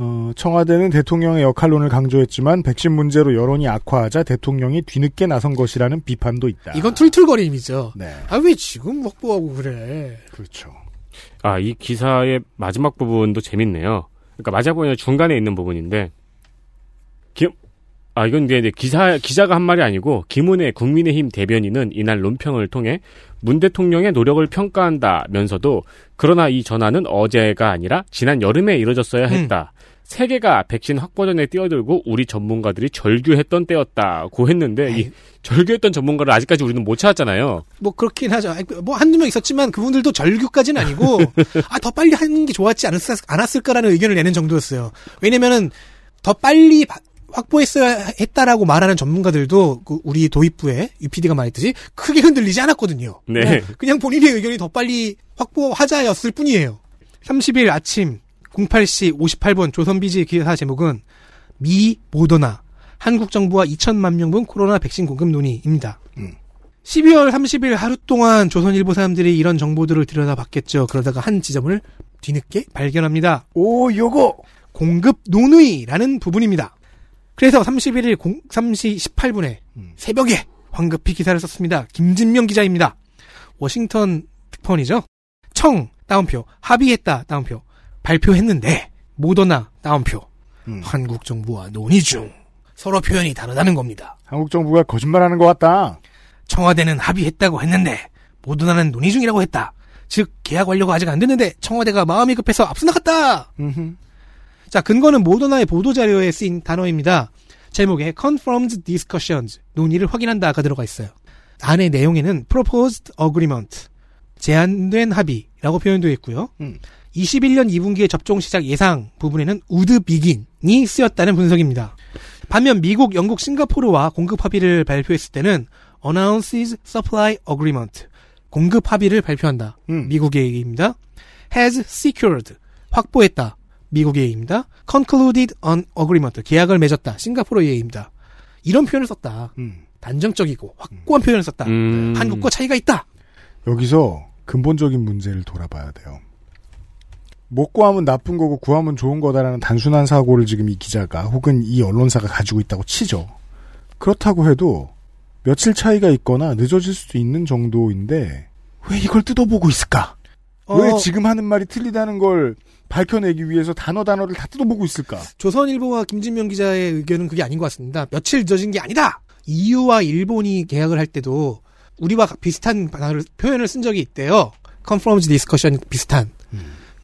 어, 청와대는 대통령의 역할론을 강조했지만 백신 문제로 여론이 악화하자 대통령이 뒤늦게 나선 것이라는 비판도 있다. 이건 툴툴거림이죠. 네. 아 왜 지금 확보하고 그래? 그렇죠. 아, 이 기사의 마지막 부분도 재밌네요. 그러니까 마지막 부분이 중간에 있는 부분인데, 김, 아, 이건 이제 기사, 기자가 한 말이 아니고, 김은혜 국민의힘 대변인은 이날 논평을 통해 문 대통령의 노력을 평가한다면서도, 그러나 이 전화는 어제가 아니라 지난 여름에 이뤄졌어야 했다. 세계가 백신 확보전에 뛰어들고 우리 전문가들이 절규했던 때였다고 했는데, 이 절규했던 전문가를 아직까지 우리는 못 찾았잖아요. 뭐 그렇긴 하죠. 뭐 한두 명 있었지만 그분들도 절규까지는 아니고 아 더 빨리 하는 게 좋았지 않았, 않았을까라는 의견을 내는 정도였어요. 왜냐면은 더 빨리 바- 확보했어야 했다라고 말하는 전문가들도 그 우리 도입부에 UPD가 말했듯이 크게 흔들리지 않았거든요. 네. 그냥, 그냥 본인의 의견이 더 빨리 확보하자였을 뿐이에요. 30일 아침 08시 58분 조선비지 기사 제목은 미 모더나 한국 정부와 2천만 명분 코로나 백신 공급 논의입니다. 12월 30일 하루 동안 조선일보 사람들이 이런 정보들을 들여다봤겠죠. 그러다가 한 지점을 뒤늦게 발견합니다. 오, 요거! 공급 논의라는 부분입니다. 그래서 31일 03시 18분에 새벽에 황급히 기사를 썼습니다. 김진명 기자입니다. 워싱턴 특파원이죠. 청 다운표 합의했다 다운표 발표했는데 모더나 다운표 음. 한국 정부와 논의 중 서로 표현이 다르다는 겁니다. 한국 정부가 거짓말하는 것 같다. 청와대는 합의했다고 했는데 모더나는 논의 중이라고 했다. 즉 계약 완료가 아직 안 됐는데 청와대가 마음이 급해서 앞서 나갔다. 음흠. 자 근거는 모더나의 보도 자료에 쓰인 단어입니다. 제목에 confirmed discussions 논의를 확인한다가 들어가 있어요. 안의 내용에는 proposed agreement 제안된 합의라고 표현되어 있고요. 음. 21년 2분기의 접종 시작 예상 부분에는 would begin이 쓰였다는 분석입니다. 반면 미국, 영국, 싱가포르와 공급 합의를 발표했을 때는 announces supply agreement 공급 합의를 발표한다. 음. 미국의 얘기입니다. has secured 확보했다. 미국의 얘기입니다. concluded an agreement 계약을 맺었다. 싱가포르의 얘기입니다. 이런 표현을 썼다. 음. 단정적이고 확고한 표현을 썼다. 음. 한국과 차이가 있다. 여기서 근본적인 문제를 돌아봐야 돼요. 못 구하면 나쁜 거고 구하면 좋은 거다라는 단순한 사고를 지금 이 기자가 혹은 이 언론사가 가지고 있다고 치죠. 그렇다고 해도 며칠 차이가 있거나 늦어질 수도 있는 정도인데 왜 이걸 뜯어보고 있을까? 왜 어, 지금 하는 말이 틀리다는 걸 밝혀내기 위해서 단어 단어를 다 뜯어보고 있을까? 조선일보와 김진명 기자의 의견은 그게 아닌 것 같습니다. 며칠 늦어진 게 아니다. EU와 일본이 계약을 할 때도 우리와 비슷한 단어를, 표현을 쓴 적이 있대요. confirmed discussion 비슷한.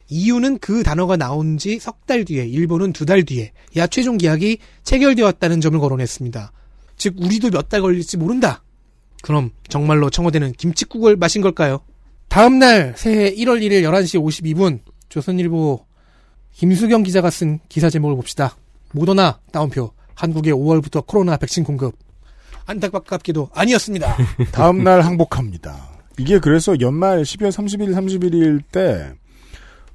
EU는 그 단어가 나온 지 석 달 뒤에, 일본은 두 달 뒤에, 야 최종 계약이 체결되었다는 점을 거론했습니다. 즉 우리도 몇 달 걸릴지 모른다. 그럼 정말로 청와대는 김치국을 마신 걸까요? 다음 날 새해 1월 1일 11시 52분 조선일보 김수경 기자가 쓴 기사 제목을 봅시다. 모더나 따옴표 한국에 5월부터 코로나 백신 공급 안타깝게도 아니었습니다. 다음 날 항복합니다. 이게 그래서 연말 12월 30일, 31일 때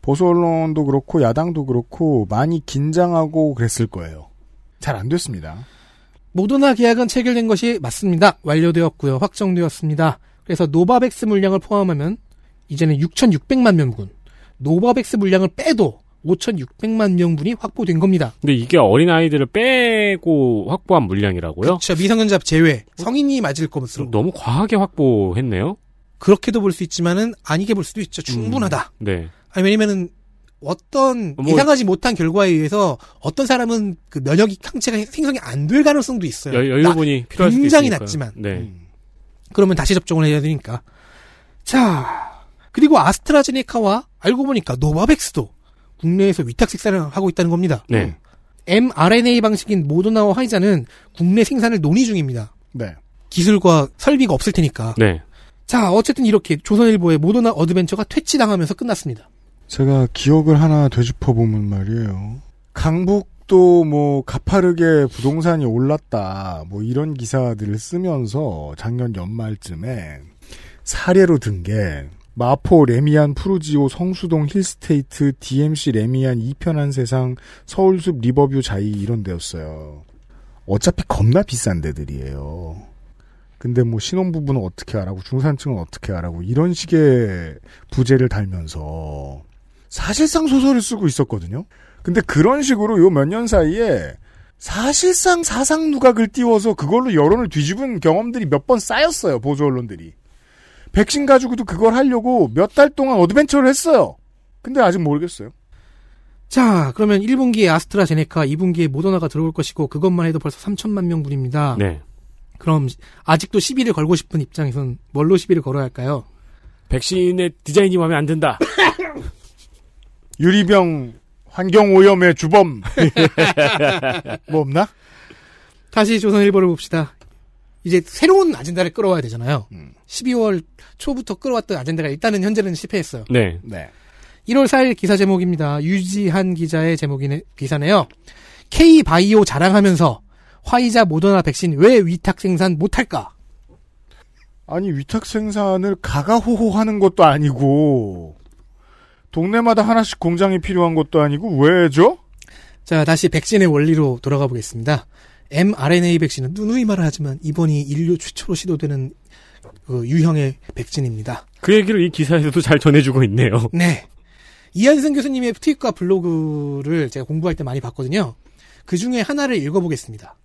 보수 언론도 그렇고 야당도 그렇고 많이 긴장하고 그랬을 거예요. 잘 안 됐습니다. 모더나 계약은 체결된 것이 맞습니다. 완료되었고요. 확정되었습니다. 그래서 노바백스 물량을 포함하면 이제는 6,600만 명분, 노바백스 물량을 빼도 5,600만 명분이 확보된 겁니다. 근데 이게 어린 아이들을 빼고 확보한 물량이라고요? 그렇죠. 미성년자 제외. 성인이 맞을 것으로. 너무 과하게 확보했네요. 그렇게도 볼 수 있지만은 아니게 볼 수도 있죠. 충분하다. 네. 아니 왜냐면은 어떤 뭐- 예상하지 못한 결과에 의해서 어떤 사람은 그 면역이 항체가 생성이 안 될 가능성도 있어요. 여, 여유분이 필요할 수도 굉장히 있으니까. 낮지만. 네. 그러면 다시 접종을 해야 되니까. 자, 그리고 아스트라제네카와 알고 보니까 노바백스도 국내에서 위탁 생산을 하고 있다는 겁니다. 네. mRNA 방식인 모더나와 화이자는 국내 생산을 논의 중입니다. 네. 기술과 설비가 없을 테니까. 네. 자, 어쨌든 이렇게 조선일보의 모더나 어드벤처가 퇴치당하면서 끝났습니다. 제가 기억을 하나 되짚어 보면 말이에요. 강북도 뭐 가파르게 부동산이 올랐다. 뭐 이런 기사들을 쓰면서 작년 연말쯤에 사례로 든 게 마포 래미안 푸르지오 성수동 힐스테이트 DMC 래미안 e편한세상 서울숲 리버뷰 자이 이런 데였어요. 어차피 겁나 비싼 데들이에요. 근데 뭐 신혼부부는 어떻게 하라고 중산층은 어떻게 하라고 이런 식의 부제를 달면서 사실상 소설을 쓰고 있었거든요. 근데 그런 식으로 요 몇 년 사이에 사실상 사상 누각을 띄워서 그걸로 여론을 뒤집은 경험들이 몇 번 쌓였어요. 보수 언론들이. 백신 가지고도 그걸 하려고 몇 달 동안 adventure를 했어요. 근데 아직 모르겠어요. 자, 그러면 1분기에 아스트라제네카, 2분기에 모더나가 들어올 것이고 그것만 해도 벌써 3천만 명분입니다. 네. 그럼 아직도 시비를 걸고 싶은 입장에선 뭘로 시비를 걸어야 할까요? 백신의 디자인이 마음에 안 든다. 유리병 환경오염의 주범. 뭐 없나? 다시 조선일보를 봅시다. 이제 새로운 아젠다를 끌어와야 되잖아요. 12월 초부터 끌어왔던 아젠다가 일단은 현재는 실패했어요. 네. 네. 1월 4일 기사 제목입니다. 유지한 기자의 제목이네, 기사네요. K바이오 자랑하면서 화이자 모더나 백신 왜 위탁 생산 못할까? 아니 위탁 생산을 가가호호 하는 것도 아니고 동네마다 하나씩 공장이 필요한 것도 아니고 왜죠? 자, 다시 백신의 원리로 돌아가 보겠습니다. mRNA 백신은 누누이 말을 하지만 이번이 인류 최초로 시도되는 그 유형의 백신입니다. 그 얘기를 이 기사에서도 잘 전해주고 있네요. 네. 이한승 교수님의 트윗과 블로그를 제가 공부할 때 많이 봤거든요. 그 중에 하나를 읽어보겠습니다.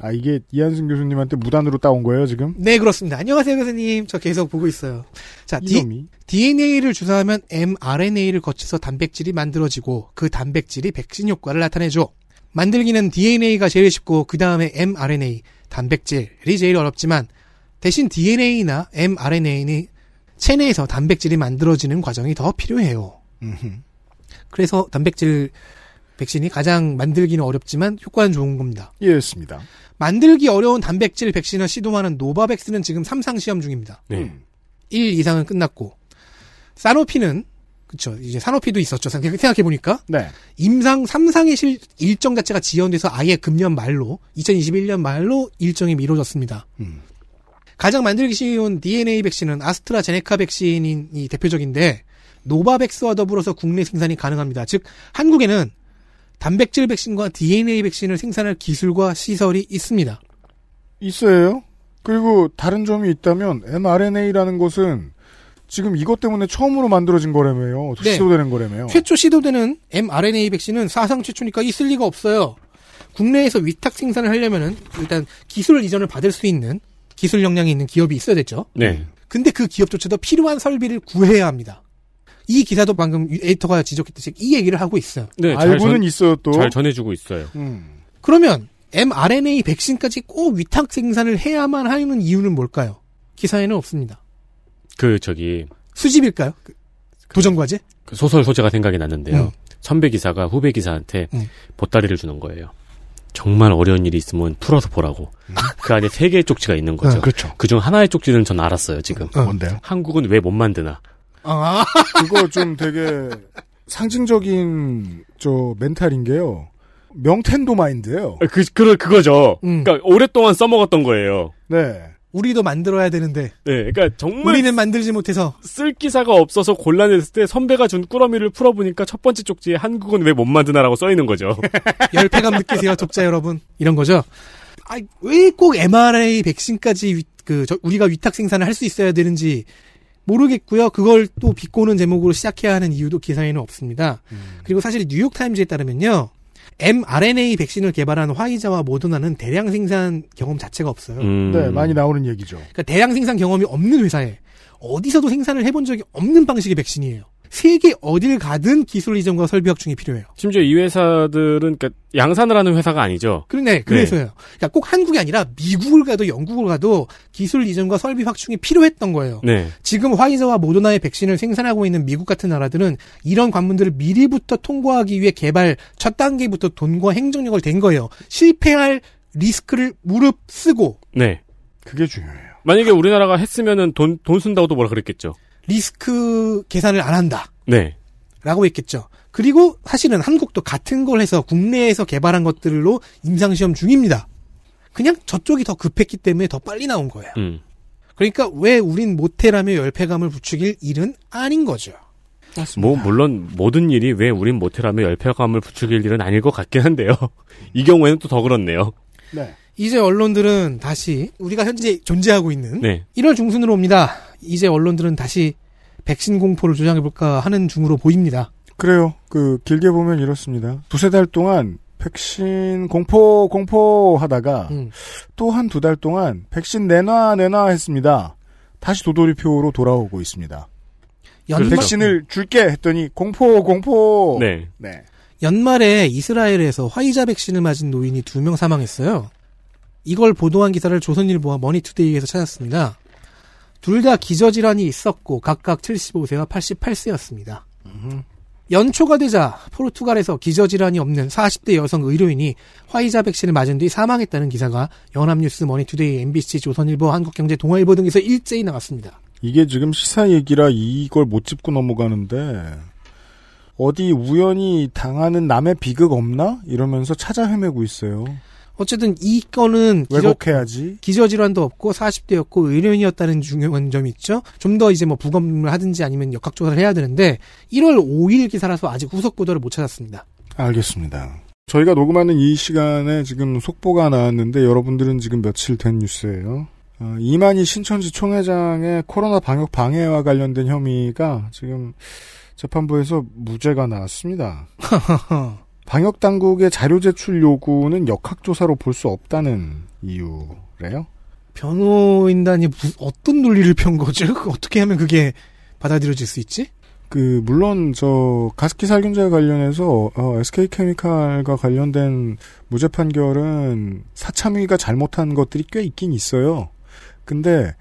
아 이게 이한승 교수님한테 무단으로 따온 거예요 지금? 네, 그렇습니다. 안녕하세요, 교수님. 저 계속 보고 있어요. 자, 디, 이놈이 DNA를 주사하면 mRNA를 거쳐서 단백질이 만들어지고 그 단백질이 백신 효과를 나타내죠. 만들기는 DNA가 제일 쉽고 그 다음에 mRNA, 단백질이 제일 어렵지만 대신 DNA나 mRNA는 체내에서 단백질이 만들어지는 과정이 더 필요해요. 음흠. 그래서 단백질 백신이 가장 만들기는 어렵지만 효과는 좋은 겁니다. 이해했습니다. 만들기 어려운 단백질 백신을 시도하는 노바백스는 지금 3상 시험 중입니다. 네. 1 이상은 끝났고 사노피는 그쵸 이제 사노피도 있었죠 생각해 보니까 네. 임상 3상의 실, 일정 자체가 지연돼서 아예 금년 말로 2021년 말로 일정이 미뤄졌습니다. 음. 가장 만들기 쉬운 DNA 백신은 아스트라제네카 백신이 대표적인데 노바백스와 더불어서 국내 생산이 가능합니다. 즉 한국에는 단백질 백신과 DNA 백신을 생산할 기술과 시설이 있습니다. 있어요. 그리고 다른 점이 있다면 mRNA라는 것은 지금 이것 때문에 처음으로 만들어진 거라며요. 네. 시도되는 거라며요. 최초 시도되는 mRNA 백신은 사상 최초니까 있을 리가 없어요. 국내에서 위탁 생산을 하려면은 일단 기술 이전을 받을 수 있는 기술 역량이 있는 기업이 있어야 되죠. 네. 근데 그 기업조차도 필요한 설비를 구해야 합니다. 이 기사도 방금 에디터가 지적했듯이 이 얘기를 하고 있어요. 네. 잘 알고는 전- 있어요 또. 잘 전해주고 있어요. 음. 그러면 mRNA 백신까지 꼭 위탁 생산을 해야만 하는 이유는 뭘까요? 기사에는 없습니다. 그 저기 수집일까요? 그 도전과제? 그 소설 소재가 생각이 났는데요. 음. 선배 기사가 후배 기사한테 음. 보따리를 주는 거예요. 정말 어려운 일이 있으면 풀어서 보라고. 그 안에 세 개의 쪽지가 있는 거죠. 아, 그렇죠. 그중 하나의 쪽지는 전 알았어요, 지금. 어. 뭔데요? 한국은 왜 못 만드나. 아, 그거 좀 되게 상징적인 저 멘탈인 게요. 명텐도 마인드예요. 그, 그, 그거죠. 음. 그러니까 오랫동안 써먹었던 거예요. 네. 우리도 만들어야 되는데 네, 그러니까 정말 우리는 만들지 못해서 쓸 기사가 없어서 곤란했을 때 선배가 준 꾸러미를 풀어보니까 첫 번째 쪽지에 한국은 왜 못 만드나라고 써 있는 거죠. 열패감 느끼세요, 독자 여러분. 이런 거죠. 아, 왜 꼭 mRNA 백신까지 위- 그 저- 우리가 위탁 생산을 할 수 있어야 되는지 모르겠고요. 그걸 또 비꼬는 제목으로 시작해야 하는 이유도 기사에는 없습니다. 그리고 사실 뉴욕 타임즈에 따르면요. mRNA 백신을 개발한 화이자와 모더나는 대량 생산 경험 자체가 없어요. 음. 네, 많이 나오는 얘기죠. 그러니까 대량 생산 경험이 없는 회사에 어디서도 생산을 해본 적이 없는 방식의 백신이에요. 세계 어딜 가든 기술 이전과 설비 확충이 필요해요. 심지어 이 회사들은 그러니까 양산을 하는 회사가 아니죠. 그런데 그래서요. 그러니까 꼭 한국이 아니라 미국을 가도 영국을 가도 기술 이전과 설비 확충이 필요했던 거예요. 네. 지금 화이자와 모더나의 백신을 생산하고 있는 미국 같은 나라들은 이런 관문들을 미리부터 통과하기 위해 개발 첫 단계부터 돈과 행정력을 댄 거예요. 실패할 리스크를 무릅 쓰고 네. 그게 중요해요. 만약에 우리나라가 했으면은 돈, 돈 쓴다고도 뭐라 그랬겠죠. 리스크 계산을 안 한다. 네. 라고 했겠죠. 그리고 사실은 한국도 같은 걸 해서 국내에서 개발한 것들로 임상시험 중입니다. 그냥 저쪽이 더 급했기 때문에 더 빨리 나온 거예요. 음. 그러니까 왜 우린 모태라며 열패감을 부추길 일은 아닌 거죠. 뭐, 물론, 모든 일이 왜 우린 모텔하며 열패감을 부추길 일은 아닐 것 같긴 한데요. 이 경우에는 또 더 그렇네요. 네. 이제 언론들은 다시 우리가 현재 존재하고 있는 네. 1월 중순으로 옵니다. 이제 언론들은 다시 백신 공포를 조장해볼까 하는 중으로 보입니다. 그래요. 그 길게 보면 이렇습니다. 두세 달 동안 백신 공포 공포 하다가 음. 또한 두 달 동안 백신 내놔 내놔 했습니다. 다시 도돌이표로 돌아오고 있습니다. 연말, 백신을 줄게 했더니 공포 공포. 네. 네. 연말에 이스라엘에서 화이자 백신을 맞은 노인이 두 명 사망했어요. 이걸 보도한 기사를 조선일보와 머니투데이에서 찾았습니다. 둘 다 기저질환이 있었고 각각 75세와 88세였습니다. 연초가 되자 포르투갈에서 기저질환이 없는 40대 여성 의료인이 화이자 백신을 맞은 뒤 사망했다는 기사가 연합뉴스, 머니투데이, MBC, 조선일보, 한국경제, 동아일보 등에서 일제히 나왔습니다. 이게 지금 시사 얘기라 이걸 못 짚고 넘어가는데 어디 우연히 당하는 남의 비극 없나 이러면서 찾아 헤매고 있어요. 어쨌든 이 건은 기저, 왜곡해야지. 기저 질환도 없고 40대였고 의료인이었다는 중요한 점이 있죠. 좀 더 이제 뭐 부검을 하든지 아니면 역학조사를 해야 되는데 1월 5일 기사라서 아직 후속 보도를 못 찾았습니다. 알겠습니다. 저희가 녹음하는 이 시간에 지금 속보가 나왔는데 여러분들은 지금 며칠 된 뉴스예요. 어, 이만희 신천지 총회장의 코로나 방역 방해와 관련된 혐의가 지금 재판부에서 무죄가 나왔습니다. 방역 당국의 자료 제출 요구는 역학조사로 볼 수 없다는 이유래요. 변호인단이 무- 어떤 논리를 편 거죠? 그 어떻게 하면 그게 받아들여질 수 있지? 그 물론 저 가습기 살균제 관련해서 어, SK 케미칼과 관련된 무죄 판결은 사참위가 잘못한 것들이 꽤 있긴 있어요. 근데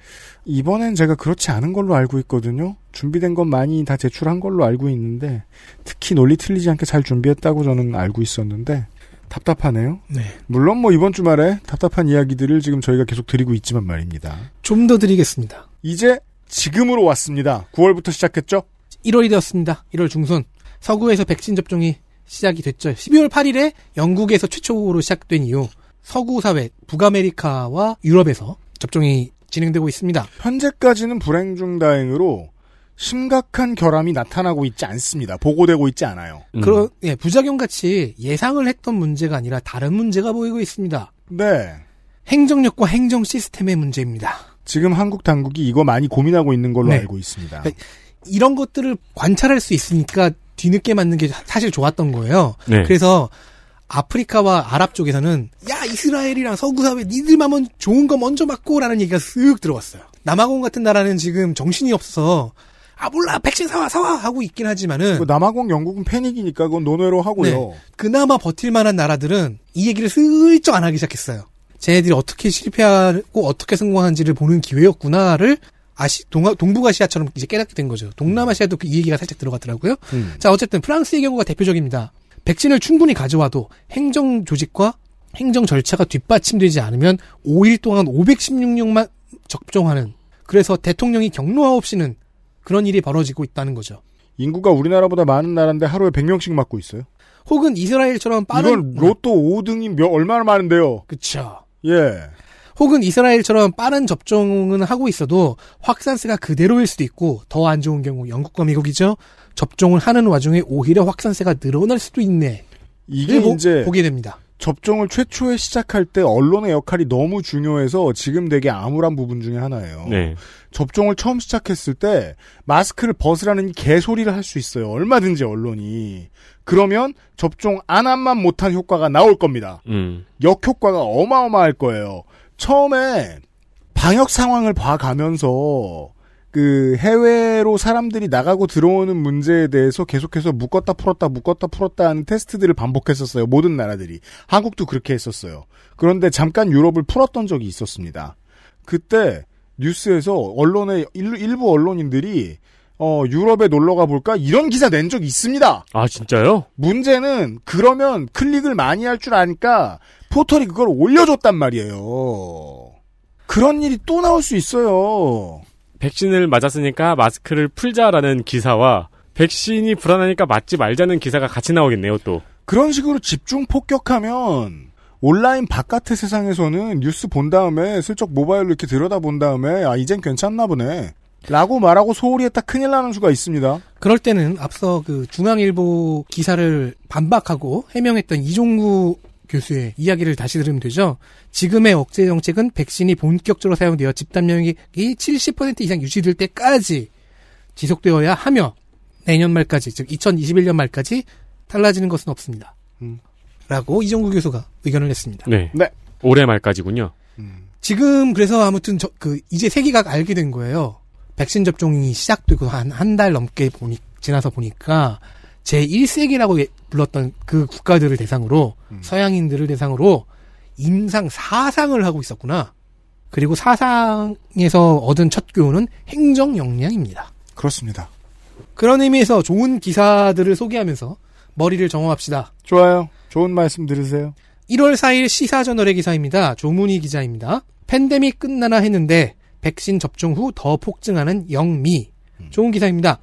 이번엔 제가 그렇지 않은 걸로 알고 있거든요. 준비된 건 많이 다 제출한 걸로 알고 있는데 특히 논리 틀리지 않게 잘 준비했다고 저는 알고 있었는데 답답하네요. 네. 물론 뭐 이번 주말에 답답한 이야기들을 지금 저희가 계속 드리고 있지만 말입니다. 좀 더 드리겠습니다. 이제 지금으로 왔습니다. 9월부터 시작했죠? 1월이 되었습니다. 1월 중순. 서구에서 백신 접종이 시작이 됐죠. 12월 8일에 영국에서 최초로 시작된 이후 서구 사회, 북아메리카와 유럽에서 접종이 진행되고 있습니다. 현재까지는 불행 중 다행으로 심각한 결함이 나타나고 있지 않습니다. 보고되고 있지 않아요. 음. 그런 예, 부작용 같이 예상을 했던 문제가 아니라 다른 문제가 보이고 있습니다. 네. 행정력과 행정 시스템의 문제입니다. 지금 한국 당국이 이거 많이 고민하고 있는 걸로 네. 알고 있습니다. 네. 이런 것들을 관찰할 수 있으니까 뒤늦게 맞는 게 사실 좋았던 거예요. 네. 그래서 아프리카와 아랍 쪽에서는 야 이스라엘이랑 서구 사회 니들만 먼 좋은 거 먼저 맞고라는 얘기가 쓱 들어왔어요. 남아공 같은 나라는 지금 정신이 없어서 아 몰라 백신 사와 사와 하고 있긴 하지만은 그 남아공 영국은 패닉이니까 그건 논외로 하고요. 네. 그나마 버틸 만한 나라들은 이 얘기를 슬쩍 안 하기 시작했어요. 쟤네들이 어떻게 실패하고 어떻게 성공한지를 보는 기회였구나를 아시 동 동북아시아처럼 이제 깨닫게 된 거죠. 동남아시아도 그 이 얘기가 살짝 들어갔더라고요. 음. 자 어쨌든 프랑스의 경우가 대표적입니다. 백신을 충분히 가져와도 행정 조직과 행정 절차가 뒷받침되지 않으면 5일 동안 516명만 접종하는 그래서 대통령이 경로화 없이는 그런 일이 벌어지고 있다는 거죠. 인구가 우리나라보다 많은 나라인데 하루에 100명씩 맞고 있어요. 혹은 이스라엘처럼 빠른 이건 로또 5등이 몇, 얼마나 많은데요? 그쵸. 예. 혹은 이스라엘처럼 빠른 접종은 하고 있어도 확산세가 그대로일 수도 있고 더 안 좋은 경우 영국과 미국이죠. 접종을 하는 와중에 오히려 확산세가 늘어날 수도 있네. 이게 보, 이제 보게 됩니다. 접종을 최초에 시작할 때 언론의 역할이 너무 중요해서 지금 되게 암울한 부분 중에 하나예요. 네. 접종을 처음 시작했을 때 마스크를 벗으라는 개소리를 할 수 있어요. 얼마든지 언론이. 그러면 접종 안 한만 못한 효과가 나올 겁니다. 음. 역효과가 어마어마할 거예요. 처음에 방역 상황을 봐가면서 그 해외로 사람들이 나가고 들어오는 문제에 대해서 계속해서 묶었다 풀었다 묶었다 풀었다 하는 테스트들을 반복했었어요. 모든 나라들이. 한국도 그렇게 했었어요. 그런데 잠깐 유럽을 풀었던 적이 있었습니다. 그때 뉴스에서 언론의 일- 일부 언론인들이 어 유럽에 놀러 가 볼까 이런 기사 낸 적이 있습니다. 아 진짜요? 문제는 그러면 클릭을 많이 할 줄 아니까 포털이 그걸 올려줬단 말이에요. 그런 일이 또 나올 수 있어요. 백신을 맞았으니까 마스크를 풀자라는 기사와 백신이 불안하니까 맞지 말자는 기사가 같이 나오겠네요, 또. 그런 식으로 집중 폭격하면 온라인 바깥의 세상에서는 뉴스 본 다음에 슬쩍 모바일로 이렇게 들여다 본 다음에 아 이젠 괜찮나 보네. 라고 말하고 소홀히 했다 큰일 나는 수가 있습니다. 그럴 때는 앞서 그 중앙일보 기사를 반박하고 해명했던 이종구 교수의 이야기를 다시 들으면 되죠. 지금의 억제 정책은 백신이 본격적으로 사용되어 집단 면역이 70% 이상 유지될 때까지 지속되어야 하며 내년 말까지 즉 2021년 말까지 달라지는 것은 없습니다. 음. 라고 이종구 교수가 의견을 냈습니다. 네. 네. 올해 말까지군요. 지금 그래서 아무튼 저, 그 이제 세계가 알게 된 거예요. 백신 접종이 시작되고 한 한 달 넘게 보니 지나서 보니까 제 1세기라고 불렀던 그 국가들을 대상으로 서양인들을 대상으로 임상 사상을 하고 있었구나. 그리고 사상에서 얻은 첫 교훈은 행정 역량입니다. 그렇습니다. 그런 의미에서 좋은 기사들을 소개하면서 머리를 정화합시다. 좋아요. 좋은 말씀 들으세요. 1월 4일 시사저널의 기사입니다. 조문희 기자입니다. 팬데믹 끝나나 했는데 백신 접종 후 더 폭증하는 영미. 좋은 기사입니다.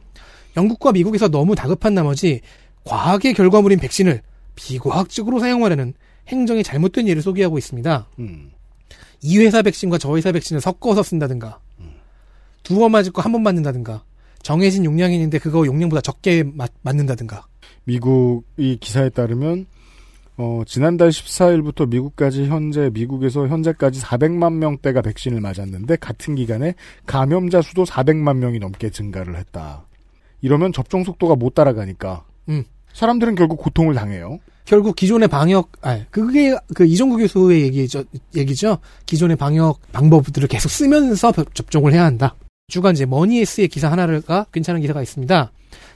영국과 미국에서 너무 다급한 나머지 과학의 결과물인 백신을 비과학적으로 사용하려는 행정이 잘못된 예를 소개하고 있습니다. 음. 이 회사 백신과 저 회사 백신을 섞어서 쓴다든가 두번 맞을 거 한 번 맞는다든가 정해진 용량이 있는데 그거 용량보다 적게 맞, 맞는다든가 미국 이 기사에 따르면 어, 지난달 14일부터 미국까지 현재 미국에서 현재까지 400만 명대가 백신을 맞았는데 같은 기간에 감염자 수도 400만 명이 넘게 증가를 했다. 이러면 접종 속도가 못 따라가니까 음. 사람들은 결국 고통을 당해요. 결국 기존의 방역, 아, 그게 그 이종구 교수의 얘기죠, 얘기죠. 기존의 방역 방법들을 계속 쓰면서 접- 접종을 해야 한다. 주간 이제 머니에스의 기사 하나가 괜찮은 기사가 있습니다.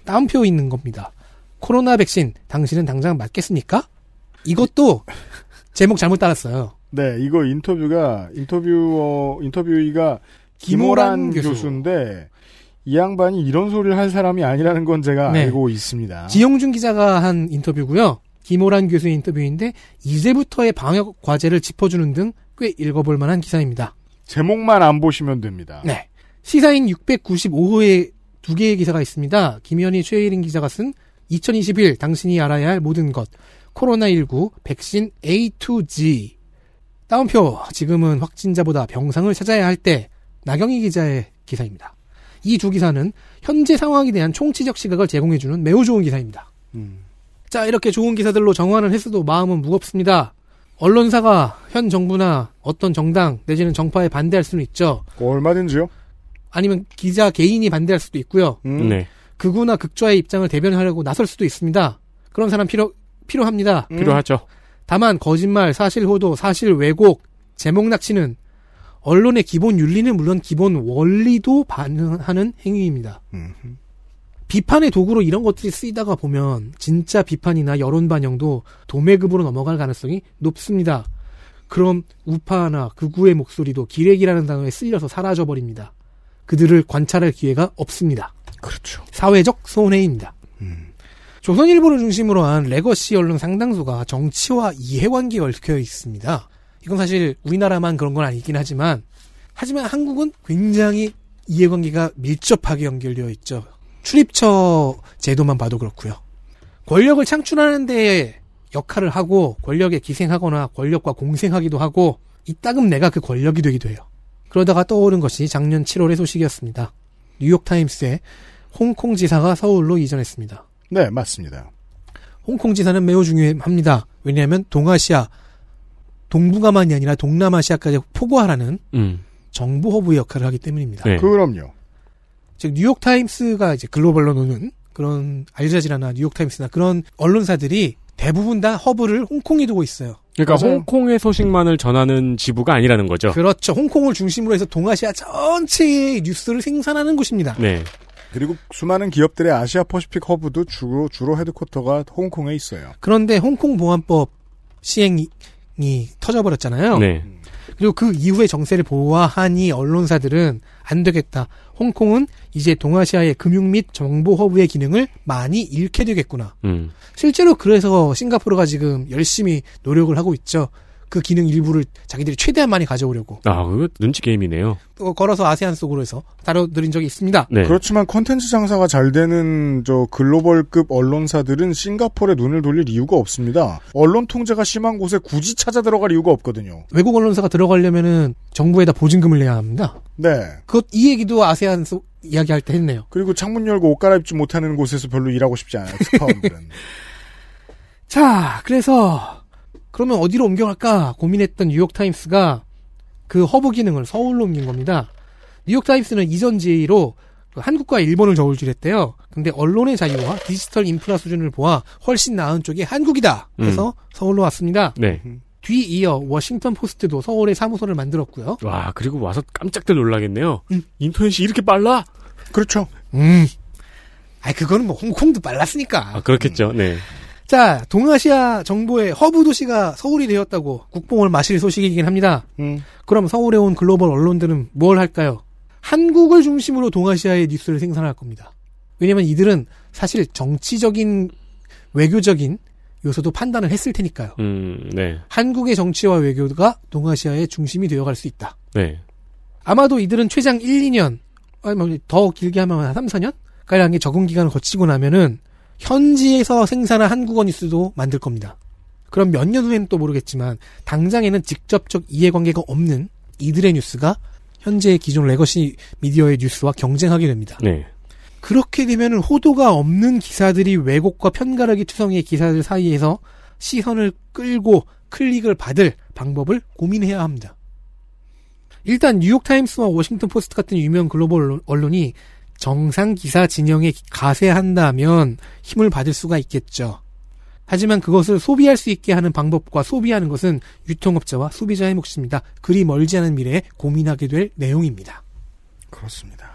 다운표 있는 겁니다. 코로나 백신 당신은 당장 맞겠습니까? 이것도 제목 잘못 따랐어요. 네, 이거 인터뷰가 인터뷰어 인터뷰이가 김호란 김호란 교수. 교수 인데 이 양반이 이런 소리를 할 사람이 아니라는 건 제가 네. 알고 있습니다. 지영준 기자가 한 인터뷰고요. 김호란 교수의 인터뷰인데 이제부터의 방역 과제를 짚어주는 등 꽤 읽어볼 만한 기사입니다. 제목만 안 보시면 됩니다. 네. 시사인 695호에 두 개의 기사가 있습니다. 김현희 최혜린 기자가 쓴 2021 당신이 알아야 할 모든 것 코로나19 백신 A2G 다운표 지금은 확진자보다 병상을 찾아야 할 때 나경희 기자의 기사입니다. 이 두 기사는 현재 상황에 대한 총치적 시각을 제공해주는 매우 좋은 기사입니다. 음. 자 이렇게 좋은 기사들로 정화를 했어도 마음은 무겁습니다. 언론사가 현 정부나 어떤 정당 내지는 정파에 반대할 수는 있죠. 얼마든지요. 아니면 기자 개인이 반대할 수도 있고요. 음. 네. 극우나 극좌의 입장을 대변하려고 나설 수도 있습니다. 그런 사람 필요 필요합니다. 음. 필요하죠. 다만 거짓말, 사실 호도, 사실 왜곡, 제목 낚시는 언론의 기본 윤리는 물론 기본 원리도 반하는 행위입니다. 음. 비판의 도구로 이런 것들이 쓰이다가 보면 진짜 비판이나 여론 반영도 도매급으로 넘어갈 가능성이 높습니다. 그럼 우파나 극우의 목소리도 기레기라는 단어에 쓸려서 사라져 버립니다. 그들을 관찰할 기회가 없습니다. 그렇죠. 사회적 손해입니다. 조선일보를 중심으로 한 legacy 언론 상당수가 정치와 이해관계에 얽혀 있습니다. 이건 사실 우리나라만 그런 건 아니긴 하지만 하지만 한국은 굉장히 이해관계가 밀접하게 연결되어 있죠. 출입처 제도만 봐도 그렇고요. 권력을 창출하는 데 역할을 하고 권력에 기생하거나 권력과 공생하기도 하고 이따금 내가 그 권력이 되기도 해요. 그러다가 떠오른 것이 작년 7월의 소식이었습니다. 뉴욕타임스에 홍콩 지사가 서울로 이전했습니다. 네, 맞습니다. 홍콩 지사는 매우 중요합니다. 왜냐하면 동아시아, 동북아만이 아니라 동남아시아까지 포괄하는 음. 정보 허브의 역할을 하기 때문입니다. 네. 그럼요. 즉 뉴욕 타임스가 이제 글로벌로 노는 그런 알자지라나 뉴욕 타임스나 그런 언론사들이 대부분 다 허브를 홍콩에 두고 있어요. 그러니까 맞아요. 홍콩의 소식만을 전하는 지부가 아니라는 거죠. 그렇죠. 홍콩을 중심으로 해서 동아시아 전체의 뉴스를 생산하는 곳입니다. 네. 그리고 수많은 기업들의 Asia Pacific 허브도 주로 주로 headquarter가 홍콩에 있어요. 그런데 홍콩 보안법 시행이 터져버렸잖아요. 네. 그리고 그 이후의 정세를 보아하니 언론사들은 안 되겠다. 홍콩은 이제 동아시아의 금융 및 정보 허브의 기능을 많이 잃게 되겠구나. 음. 실제로 그래서 싱가포르가 지금 열심히 노력을 하고 있죠. 그 기능 일부를 자기들이 최대한 많이 가져오려고. 아, 그거 눈치 게임이네요. 또 걸어서 아세안 속으로 해서 다뤄드린 적이 있습니다. 네. 그렇지만 컨텐츠 장사가 잘 되는 저 글로벌급 언론사들은 싱가포르에 눈을 돌릴 이유가 없습니다. 언론 통제가 심한 곳에 굳이 찾아 들어갈 이유가 없거든요. 외국 언론사가 들어가려면은 정부에다 보증금을 내야 합니다. 네. 그것 이 얘기도 아세안 속 이야기할 때 했네요. 그리고 창문 열고 옷 갈아입지 못하는 곳에서 별로 일하고 싶지 않아요. 스파원들은. 자, 그래서 그러면 어디로 옮겨갈까 고민했던 뉴욕타임스가 그 허브 기능을 서울로 옮긴 겁니다. 뉴욕타임스는 이전지로 그 한국과 일본을 저울질했대요. 근데 언론의 자유와 디지털 인프라 수준을 보아 훨씬 나은 쪽이 한국이다. 그래서 서울로 왔습니다. 네. 뒤이어 워싱턴 포스트도 서울에 사무소를 만들었고요. 와, 그리고 와서 깜짝들 놀라겠네요. 음. 인터넷이 이렇게 빨라? 그렇죠. 음. 아이 그거는 뭐 홍콩도 빨랐으니까. 아, 그렇겠죠. 네. 자, 동아시아 정보의 허브 도시가 서울이 되었다고 국뽕을 마실 소식이긴 합니다. 음. 그럼 서울에 온 글로벌 언론들은 뭘 할까요? 한국을 중심으로 동아시아의 뉴스를 생산할 겁니다. 왜냐면 이들은 사실 정치적인 외교적인 요소도 판단을 했을 테니까요. 음, 네. 한국의 정치와 외교가 동아시아의 중심이 되어갈 수 있다. 네. 아마도 이들은 최장 1, 2년, 아니면 더 길게 하면 한 3, 4년? 가량의 적응 기간을 거치고 나면은 현지에서 생산한 한국어 뉴스도 만들 겁니다. 그럼 몇 년 후에는 또 모르겠지만 당장에는 직접적 이해관계가 없는 이들의 뉴스가 현재의 기존 legacy 미디어의 뉴스와 경쟁하게 됩니다. 네. 그렇게 되면은 호도가 없는 기사들이 왜곡과 편가르기 투성이의 기사들 사이에서 시선을 끌고 클릭을 받을 방법을 고민해야 합니다. 일단 뉴욕타임스와 워싱턴 포스트 같은 유명 글로벌 언론- 언론이 정상 기사 진영에 가세한다면 힘을 받을 수가 있겠죠. 하지만 그것을 소비할 수 있게 하는 방법과 소비하는 것은 유통업자와 소비자의 몫입니다. 그리 멀지 않은 미래에 고민하게 될 내용입니다. 그렇습니다.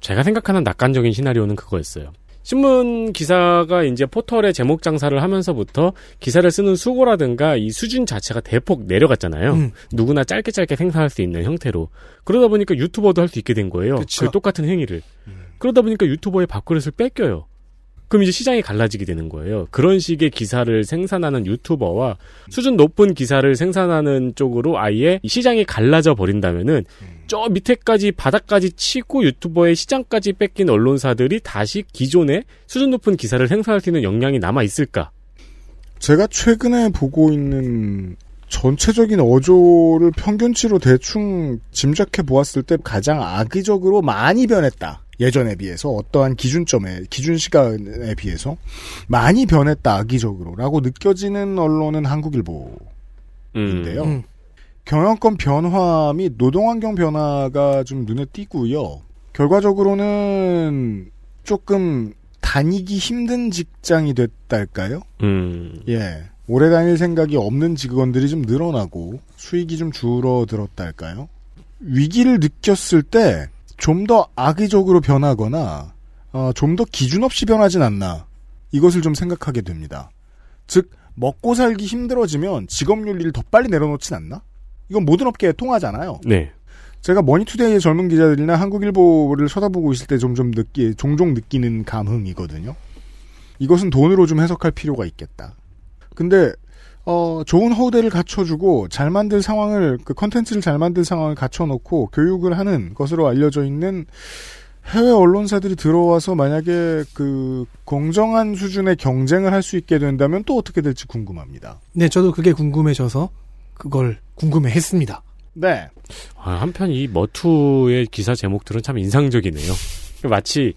제가 생각하는 낙관적인 시나리오는 그거였어요. 신문 기사가 이제 포털에 제목 장사를 하면서부터 기사를 쓰는 수고라든가 이 수준 자체가 대폭 내려갔잖아요. 음. 누구나 짧게 짧게 생산할 수 있는 형태로. 그러다 보니까 유튜버도 할 수 있게 된 거예요. 그쵸. 그 똑같은 행위를. 그러다 보니까 유튜버의 밥그릇을 뺏겨요. 그럼 이제 시장이 갈라지게 되는 거예요. 그런 식의 기사를 생산하는 유튜버와 수준 높은 기사를 생산하는 쪽으로 아예 이 시장이 갈라져 버린다면은 저 밑에까지 바닥까지 치고 유튜버의 시장까지 뺏긴 언론사들이 다시 기존의 수준 높은 기사를 생산할 수 있는 역량이 남아 있을까? 제가 최근에 보고 있는 전체적인 어조를 평균치로 대충 짐작해 보았을 때 가장 악의적으로 많이 변했다. 예전에 비해서 어떠한 기준점에 기준 시간에 비해서 많이 변했다 악의적으로라고 느껴지는 언론은 한국일보인데요. 음. 음. 경영권 변화 및 노동환경 변화가 좀 눈에 띄고요. 결과적으로는 조금 다니기 힘든 직장이 됐달까요? 음. 예. 오래 다닐 생각이 없는 직원들이 좀 늘어나고 수익이 좀 줄어들었달까요? 위기를 느꼈을 때 좀 더 악의적으로 변하거나 어, 좀 더 기준 없이 변하진 않나 이것을 좀 생각하게 됩니다. 즉 먹고 살기 힘들어지면 직업 윤리를 더 빨리 내려놓진 않나? 이건 모든 업계에 통하잖아요. 네. 제가 머니투데이의 젊은 기자들이나 한국일보를 쳐다보고 있을 때 점점 느끼, 종종 느끼는 감흥이거든요. 이것은 돈으로 좀 해석할 필요가 있겠다. 근데, 어, 좋은 허우대를 갖춰주고, 잘 만들 상황을, 그 컨텐츠를 잘 만들 상황을 갖춰놓고, 교육을 하는 것으로 알려져 있는 해외 언론사들이 들어와서 만약에 그 공정한 수준의 경쟁을 할 수 있게 된다면 또 어떻게 될지 궁금합니다. 네, 저도 그게 궁금해져서 그걸 궁금해했습니다. 네. 아, 한편 이 머투의 기사 제목들은 참 인상적이네요. 마치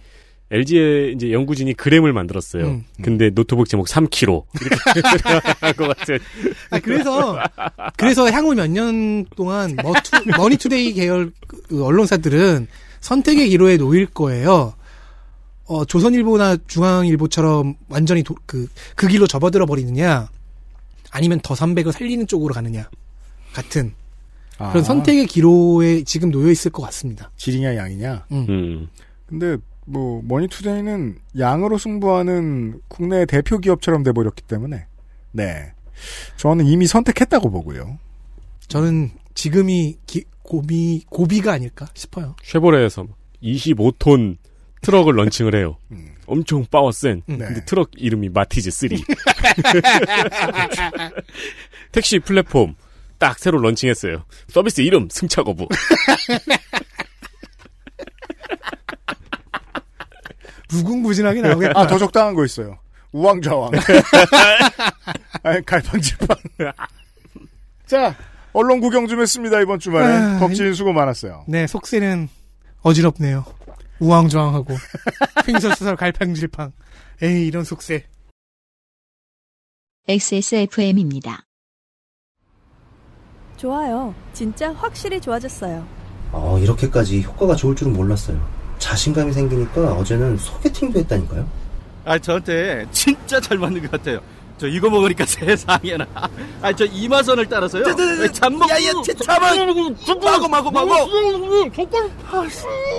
LG의 이제 연구진이 그램을 만들었어요. 음. 근데 노트북 제목 3kg 이렇게 같은. 아, 그래서 그래서 향후 몇 년 동안 머투, 머니투데이 계열 그 언론사들은 선택의 기로에 놓일 거예요. 어, 조선일보나 중앙일보처럼 완전히 도- 그, 그 길로 접어들어 버리느냐, 아니면 더 300을 살리는 쪽으로 가느냐, 같은 그런 아, 선택의 기로에 지금 놓여 있을 것 같습니다. 질이냐 양이냐. 음. 음. 근데 뭐 머니투데이는 양으로 승부하는 국내 대표 기업처럼 돼버렸기 때문에 네. 저는 이미 선택했다고 보고요. 저는 지금이 기- 고비 고비가 아닐까 싶어요. 쉐보레에서 25톤 트럭을 런칭을 해요. 엄청 파워센. 음. 네. 근데 트럭 이름이 마티즈 3. 택시 플랫폼 딱 새로 런칭했어요. 서비스 이름 승차 거부. 무궁무진하게 나오겠다. 아, 더 적당한 거 있어요. 우왕좌왕. 아니, 갈팡질팡. 자, 언론 구경 좀 했습니다, 이번 주말에. 아, 덕진 수고 많았어요. 네, 속세는 어지럽네요. 우왕좌왕하고 횡설수설 갈팡질팡. 에이 이런 속세. XSFM입니다. 좋아요. 진짜 확실히 좋아졌어요. 어, 이렇게까지 효과가 좋을 줄은 몰랐어요. 자신감이 생기니까 어제는 소개팅도 했다니까요. 아, 저한테 진짜 잘 맞는 것 같아요. 저 이거 먹으니까 세상에나. 아, 저 이마선을 따라서요. 잠먹. 야야, 잠은 마고 마고 마고.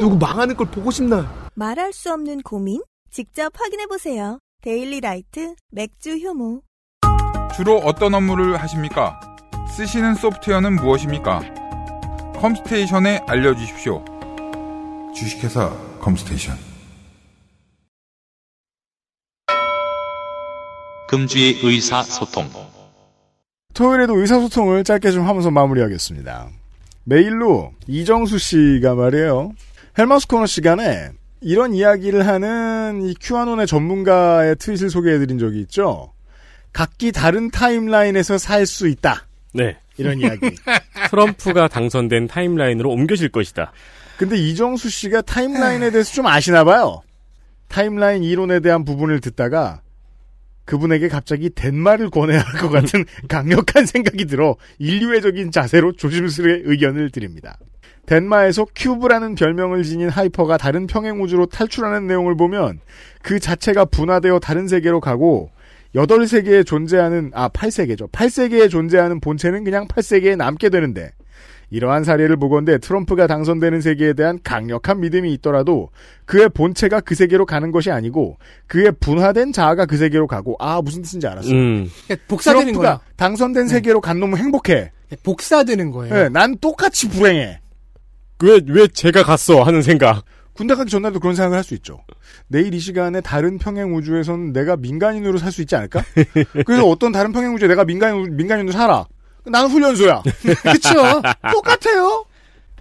누구 망하는 걸 보고 싶나? 말할 수 없는 고민? 직접 확인해 보세요. 데일리 라이트 맥주 효모. 주로 어떤 업무를 하십니까? 쓰시는 소프트웨어는 무엇입니까? 컴스테이션에 알려주십시오. 주식회사 컴스테이션. 금주의 의사소통. 토요일에도 의사소통을 짧게 좀 하면서 마무리하겠습니다. 메일로 이정수 씨가 말이에요. 헬마스 코너 시간에 이런 이야기를 하는 이 큐아논의 전문가의 트윗을 소개해드린 적이 있죠. 각기 다른 timeline에서 살 수 있다. 네. 이런 이야기. 트럼프가 당선된 timeline으로 옮겨질 것이다. 근데 이정수 씨가 timeline에 대해서 좀 아시나 봐요. timeline 이론에 대한 부분을 듣다가 그분에게 갑자기 덴마를 권해야 할 것 같은 강력한 생각이 들어 인류애적인 자세로 조심스레 의견을 드립니다. 덴마에서 큐브라는 별명을 지닌 하이퍼가 다른 평행우주로 탈출하는 내용을 보면 그 자체가 분화되어 다른 세계로 가고 8세계에 존재하는, 아, 8세계죠. 8세계에 존재하는 본체는 그냥 8세계에 남게 되는데, 이러한 사례를 보건대 트럼프가 당선되는 세계에 대한 강력한 믿음이 있더라도 그의 본체가 그 세계로 가는 것이 아니고 그의 분화된 자아가 그 세계로 가고 아 무슨 뜻인지 알았어요. 음. 복사되는 트럼프가 거야. 당선된 세계로 간 놈은 행복해. 복사되는 거예요. 네, 난 똑같이 불행해. 왜, 왜 제가 갔어? 하는 생각. 군대 가기 전날도 그런 생각을 할 수 있죠. 내일 이 시간에 다른 평행 우주에서는 내가 민간인으로 살 수 있지 않을까? 그래서 어떤 다른 평행 우주에 내가 민간인, 민간인으로 살아. 나는 훈련소야. 그쵸? 똑같아요.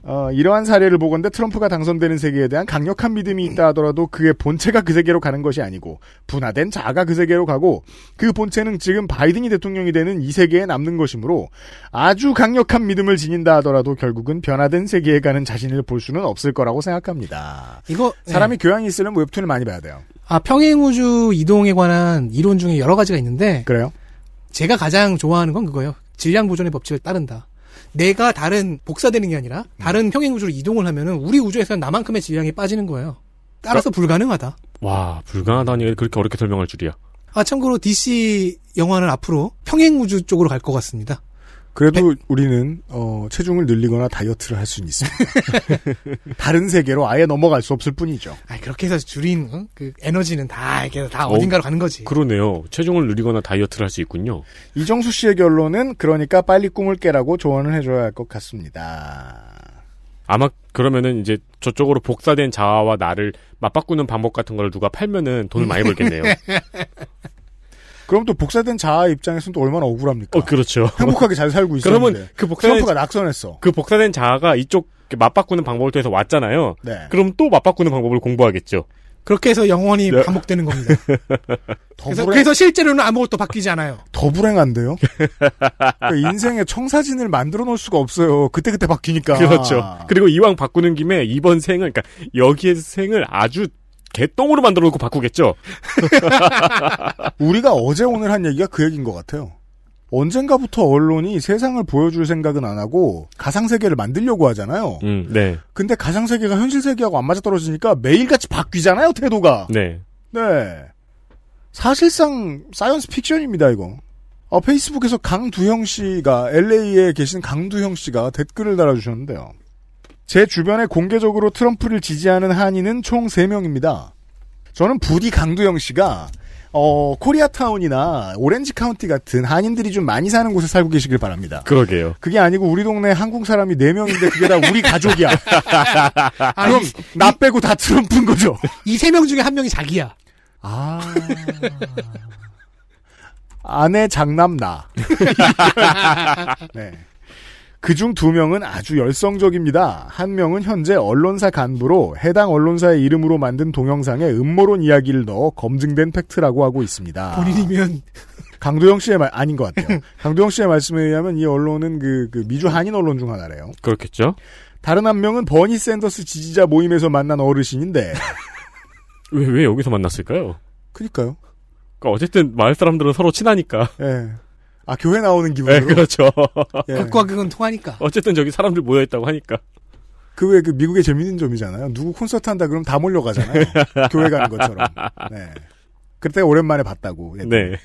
어, 이러한 사례를 보건대 트럼프가 당선되는 세계에 대한 강력한 믿음이 있다 하더라도 그의 본체가 그 세계로 가는 것이 아니고 분화된 자아가 그 세계로 가고 그 본체는 지금 바이든이 대통령이 되는 이 세계에 남는 것이므로 아주 강력한 믿음을 지닌다 하더라도 결국은 변화된 세계에 가는 자신을 볼 수는 없을 거라고 생각합니다. 이거 사람이 교양이 있으려면 웹툰을 많이 봐야 돼요. 아 평행우주 이동에 관한 이론 중에 여러 가지가 있는데 그래요? 제가 가장 좋아하는 건 그거예요. 질량 보존의 법칙을 따른다. 내가 다른 복사되는 게 아니라 다른 평행 우주로 이동을 하면은 우리 우주에서는 나만큼의 질량이 빠지는 거예요. 따라서 불가능하다. 와, 불가능하다니 그렇게 어렵게 설명할 줄이야. 아 참고로 DC 영화는 앞으로 평행 우주 쪽으로 갈 것 같습니다. 그래도 우리는 어, 체중을 늘리거나 다이어트를 할 수는 있습니다. 다른 세계로 아예 넘어갈 수 없을 뿐이죠. 아 그렇게 해서 줄인 어? 그 에너지는 다 이렇게 다 어딘가로 가는 거지. 그러네요. 체중을 늘리거나 다이어트를 할 수 있군요. 이정수 씨의 결론은 그러니까 빨리 꿈을 깨라고 조언을 해줘야 할 것 같습니다. 아마 그러면은 이제 저쪽으로 복사된 자아와 나를 맞바꾸는 방법 같은 걸 누가 팔면은 돈을 많이 벌겠네요. 그럼 또 복사된 자아 입장에서는 또 얼마나 억울합니까? 어, 그렇죠. 행복하게 잘 살고 있었는데 그러면 그 복사된 트럼프가 낙선했어. 그 복사된 자아가 이쪽 맞바꾸는 방법을 통해서 왔잖아요. 네. 그럼 또 맞바꾸는 방법을 공부하겠죠. 그렇게 해서 영원히 네. 반복되는 겁니다. 그래서, 불행- 그래서 실제로는 아무것도 바뀌지 않아요. 더 불행한데요? 그러니까 인생에 청사진을 만들어 놓을 수가 없어요. 그때그때 바뀌니까. 그렇죠. 그리고 이왕 바꾸는 김에 이번 생을 그러니까 여기에 생을 아주 개똥으로 만들어 놓고 바꾸겠죠. 우리가 어제 오늘 한 얘기가 그 얘기인 것 같아요. 언젠가부터 언론이 세상을 보여줄 생각은 안 하고 가상세계를 만들려고 하잖아요. 음, 네. 근데 가상세계가 현실세계하고 안 맞아떨어지니까 매일같이 바뀌잖아요, 태도가. 네. 네. 사실상 사이언스 픽션입니다, 이거. 어, 페이스북에서 강두형 씨가 LA에 계신 강두형 씨가 댓글을 달아주셨는데요. 제 주변에 공개적으로 트럼프를 지지하는 한인은 총 3명입니다. 저는 부디 강두영 씨가 어, 코리아타운이나 오렌지 카운티 같은 한인들이 좀 많이 사는 곳에 살고 계시길 바랍니다. 그러게요. 그게 아니고 우리 동네 한국 사람이 4명인데 그게 다 우리 가족이야. 아, 그럼 이- 나 빼고 다 트럼프인 거죠. 이 세 명 중에 한 명이 자기야. 아. 아내 장남 나. 네. 그중 두 명은 아주 열성적입니다. 한 명은 현재 언론사 간부로 해당 언론사의 이름으로 만든 동영상에 음모론 이야기를 넣어 검증된 팩트라고 하고 있습니다. 본인이면 강도영 씨의 말 아닌 것 같아요. 강도영 씨의 말씀에 의하면 이 언론은 그, 그 미주 한인 언론 중 하나래요. 그렇겠죠. 다른 한 명은 버니 샌더스 지지자 모임에서 만난 어르신인데 왜, 왜 여기서 만났을까요? 그니까요. 그러니까 어쨌든 마을 사람들은 서로 친하니까. 예. 아 교회 나오는 네, 기분으로. 그렇죠. 예. 극과 극은 통하니까. 어쨌든 저기 사람들 모여 있다고 하니까. 그왜그 미국의 재밌는 점이잖아요. 누구 콘서트 한다 그러면 다 몰려가잖아요. 교회 가는 것처럼. 네. 그때 오랜만에 봤다고. 예. 네.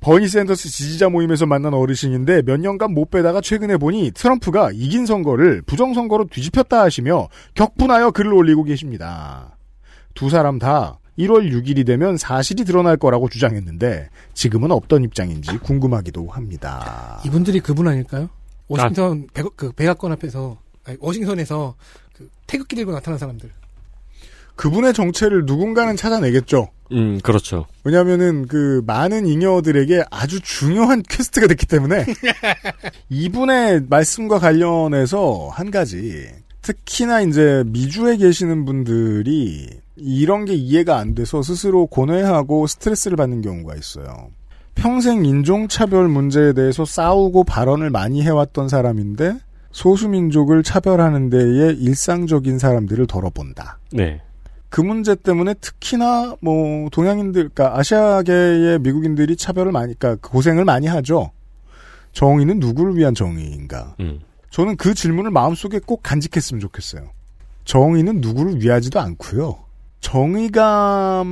버니 샌더스 지지자 모임에서 만난 어르신인데 몇 년간 못 빼다가 최근에 보니 트럼프가 이긴 선거를 부정선거로 뒤집혔다 하시며 격분하여 글을 올리고 계십니다. 두 사람 다 1월 6일이 되면 사실이 드러날 거라고 주장했는데 지금은 어떤 입장인지 궁금하기도 합니다. 이분들이 그분 아닐까요? 워싱턴 백, 그 백악관 앞에서 아니, 워싱턴에서 그 태극기 들고 나타난 사람들. 그분의 정체를 누군가는 찾아내겠죠. 음, 그렇죠. 왜냐하면은 그 많은 잉여들에게 아주 중요한 quest가 됐기 때문에 이분의 말씀과 관련해서 한 가지 특히나 이제 미주에 계시는 분들이 이런 게 이해가 안 돼서 스스로 고뇌하고 스트레스를 받는 경우가 있어요. 평생 인종차별 문제에 대해서 싸우고 발언을 많이 해왔던 사람인데 소수민족을 차별하는 데에 일상적인 사람들을 덜어본다. 네. 그 문제 때문에 특히나 뭐 동양인들, 그러니까 아시아계의 미국인들이 차별을 많이, 그러니까 고생을 많이 하죠. 정의는 누구를 위한 정의인가? 음. 저는 그 질문을 마음속에 꼭 간직했으면 좋겠어요. 정의는 누구를 위하지도 않고요. 정의감을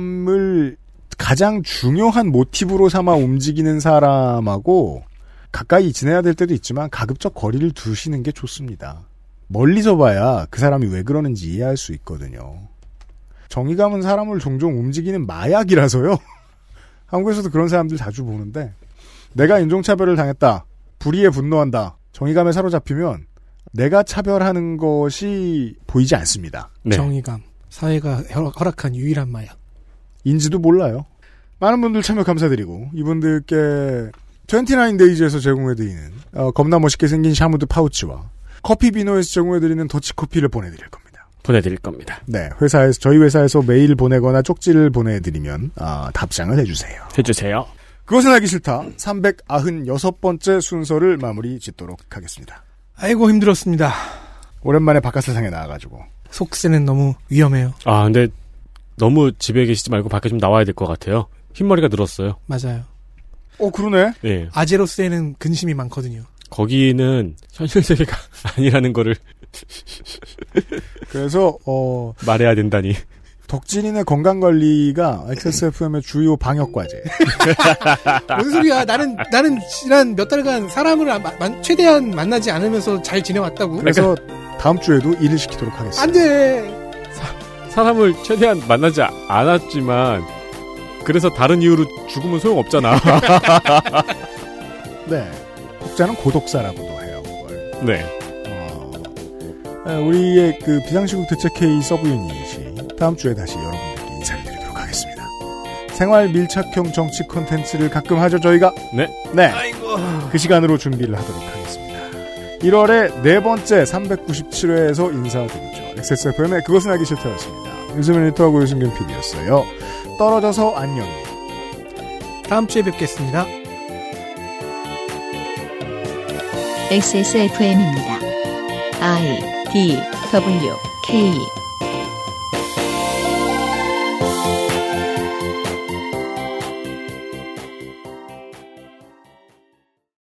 가장 중요한 모티브로 삼아 움직이는 사람하고 가까이 지내야 될 때도 있지만 가급적 거리를 두시는 게 좋습니다. 멀리서 봐야 그 사람이 왜 그러는지 이해할 수 있거든요. 정의감은 사람을 종종 움직이는 마약이라서요. 한국에서도 그런 사람들 자주 보는데 내가 인종차별을 당했다. 불의에 분노한다. 정의감에 사로잡히면 내가 차별하는 것이 보이지 않습니다. 정의감. 사회가 허락- 허락한 유일한 마약. 인지도 몰라요. 많은 분들 참여 감사드리고 이분들께 29데이즈에서 제공해드리는 어, 겁나 멋있게 생긴 샤무드 파우치와 커피 비노에서 제공해드리는 더치커피를 보내드릴 겁니다. 보내드릴 겁니다. 네, 회사에서 저희 회사에서 메일 보내거나 쪽지를 보내드리면 아, 답장을 해주세요. 해주세요. 그것은 알기 싫다. 396번째 순서를 마무리 짓도록 하겠습니다. 아이고 힘들었습니다. 오랜만에 바깥 세상에 나와가지고 속세는 너무 위험해요. 아, 근데 너무 집에 계시지 말고 밖에 좀 나와야 될 것 같아요. 흰머리가 늘었어요. 맞아요. 어 그러네. 예. 아제로스에는 근심이 많거든요. 거기는 현실 세계가 아니라는 거를 그래서 어 말해야 된다니. 덕진이네 건강 관리가 XSFM의 주요 방역 과제. 뭔 소리야? 나는 나는 지난 몇 달간 사람을 안- 만- 최대한 만나지 않으면서 잘 지내왔다고. 그래서 다음 주에도 일을 시키도록 하겠습니다. 안 돼. 사람을 최대한 만나지 않았지만 그래서 다른 이유로 죽으면 소용없잖아. 네. 혹자는 고독사라고도 해요. 그걸. 네. 네, 우리의 그 비상시국 대책 회의 sub unit이 다음 주에 다시 여러분들께 인사를 드리도록 하겠습니다. 생활 밀착형 정치 콘텐츠를 가끔 하죠 저희가. 네. 네. 그 시간으로 준비를 하도록 하겠습니다. 1월의 네 번째 397회에서 인사드리죠. XSFM의 그것은 알기 싫다였습니다. 유승민 리터하고 유승균 PD였어요. 떨어져서 안녕. 다음 주에 뵙겠습니다. XSFM입니다. I D W K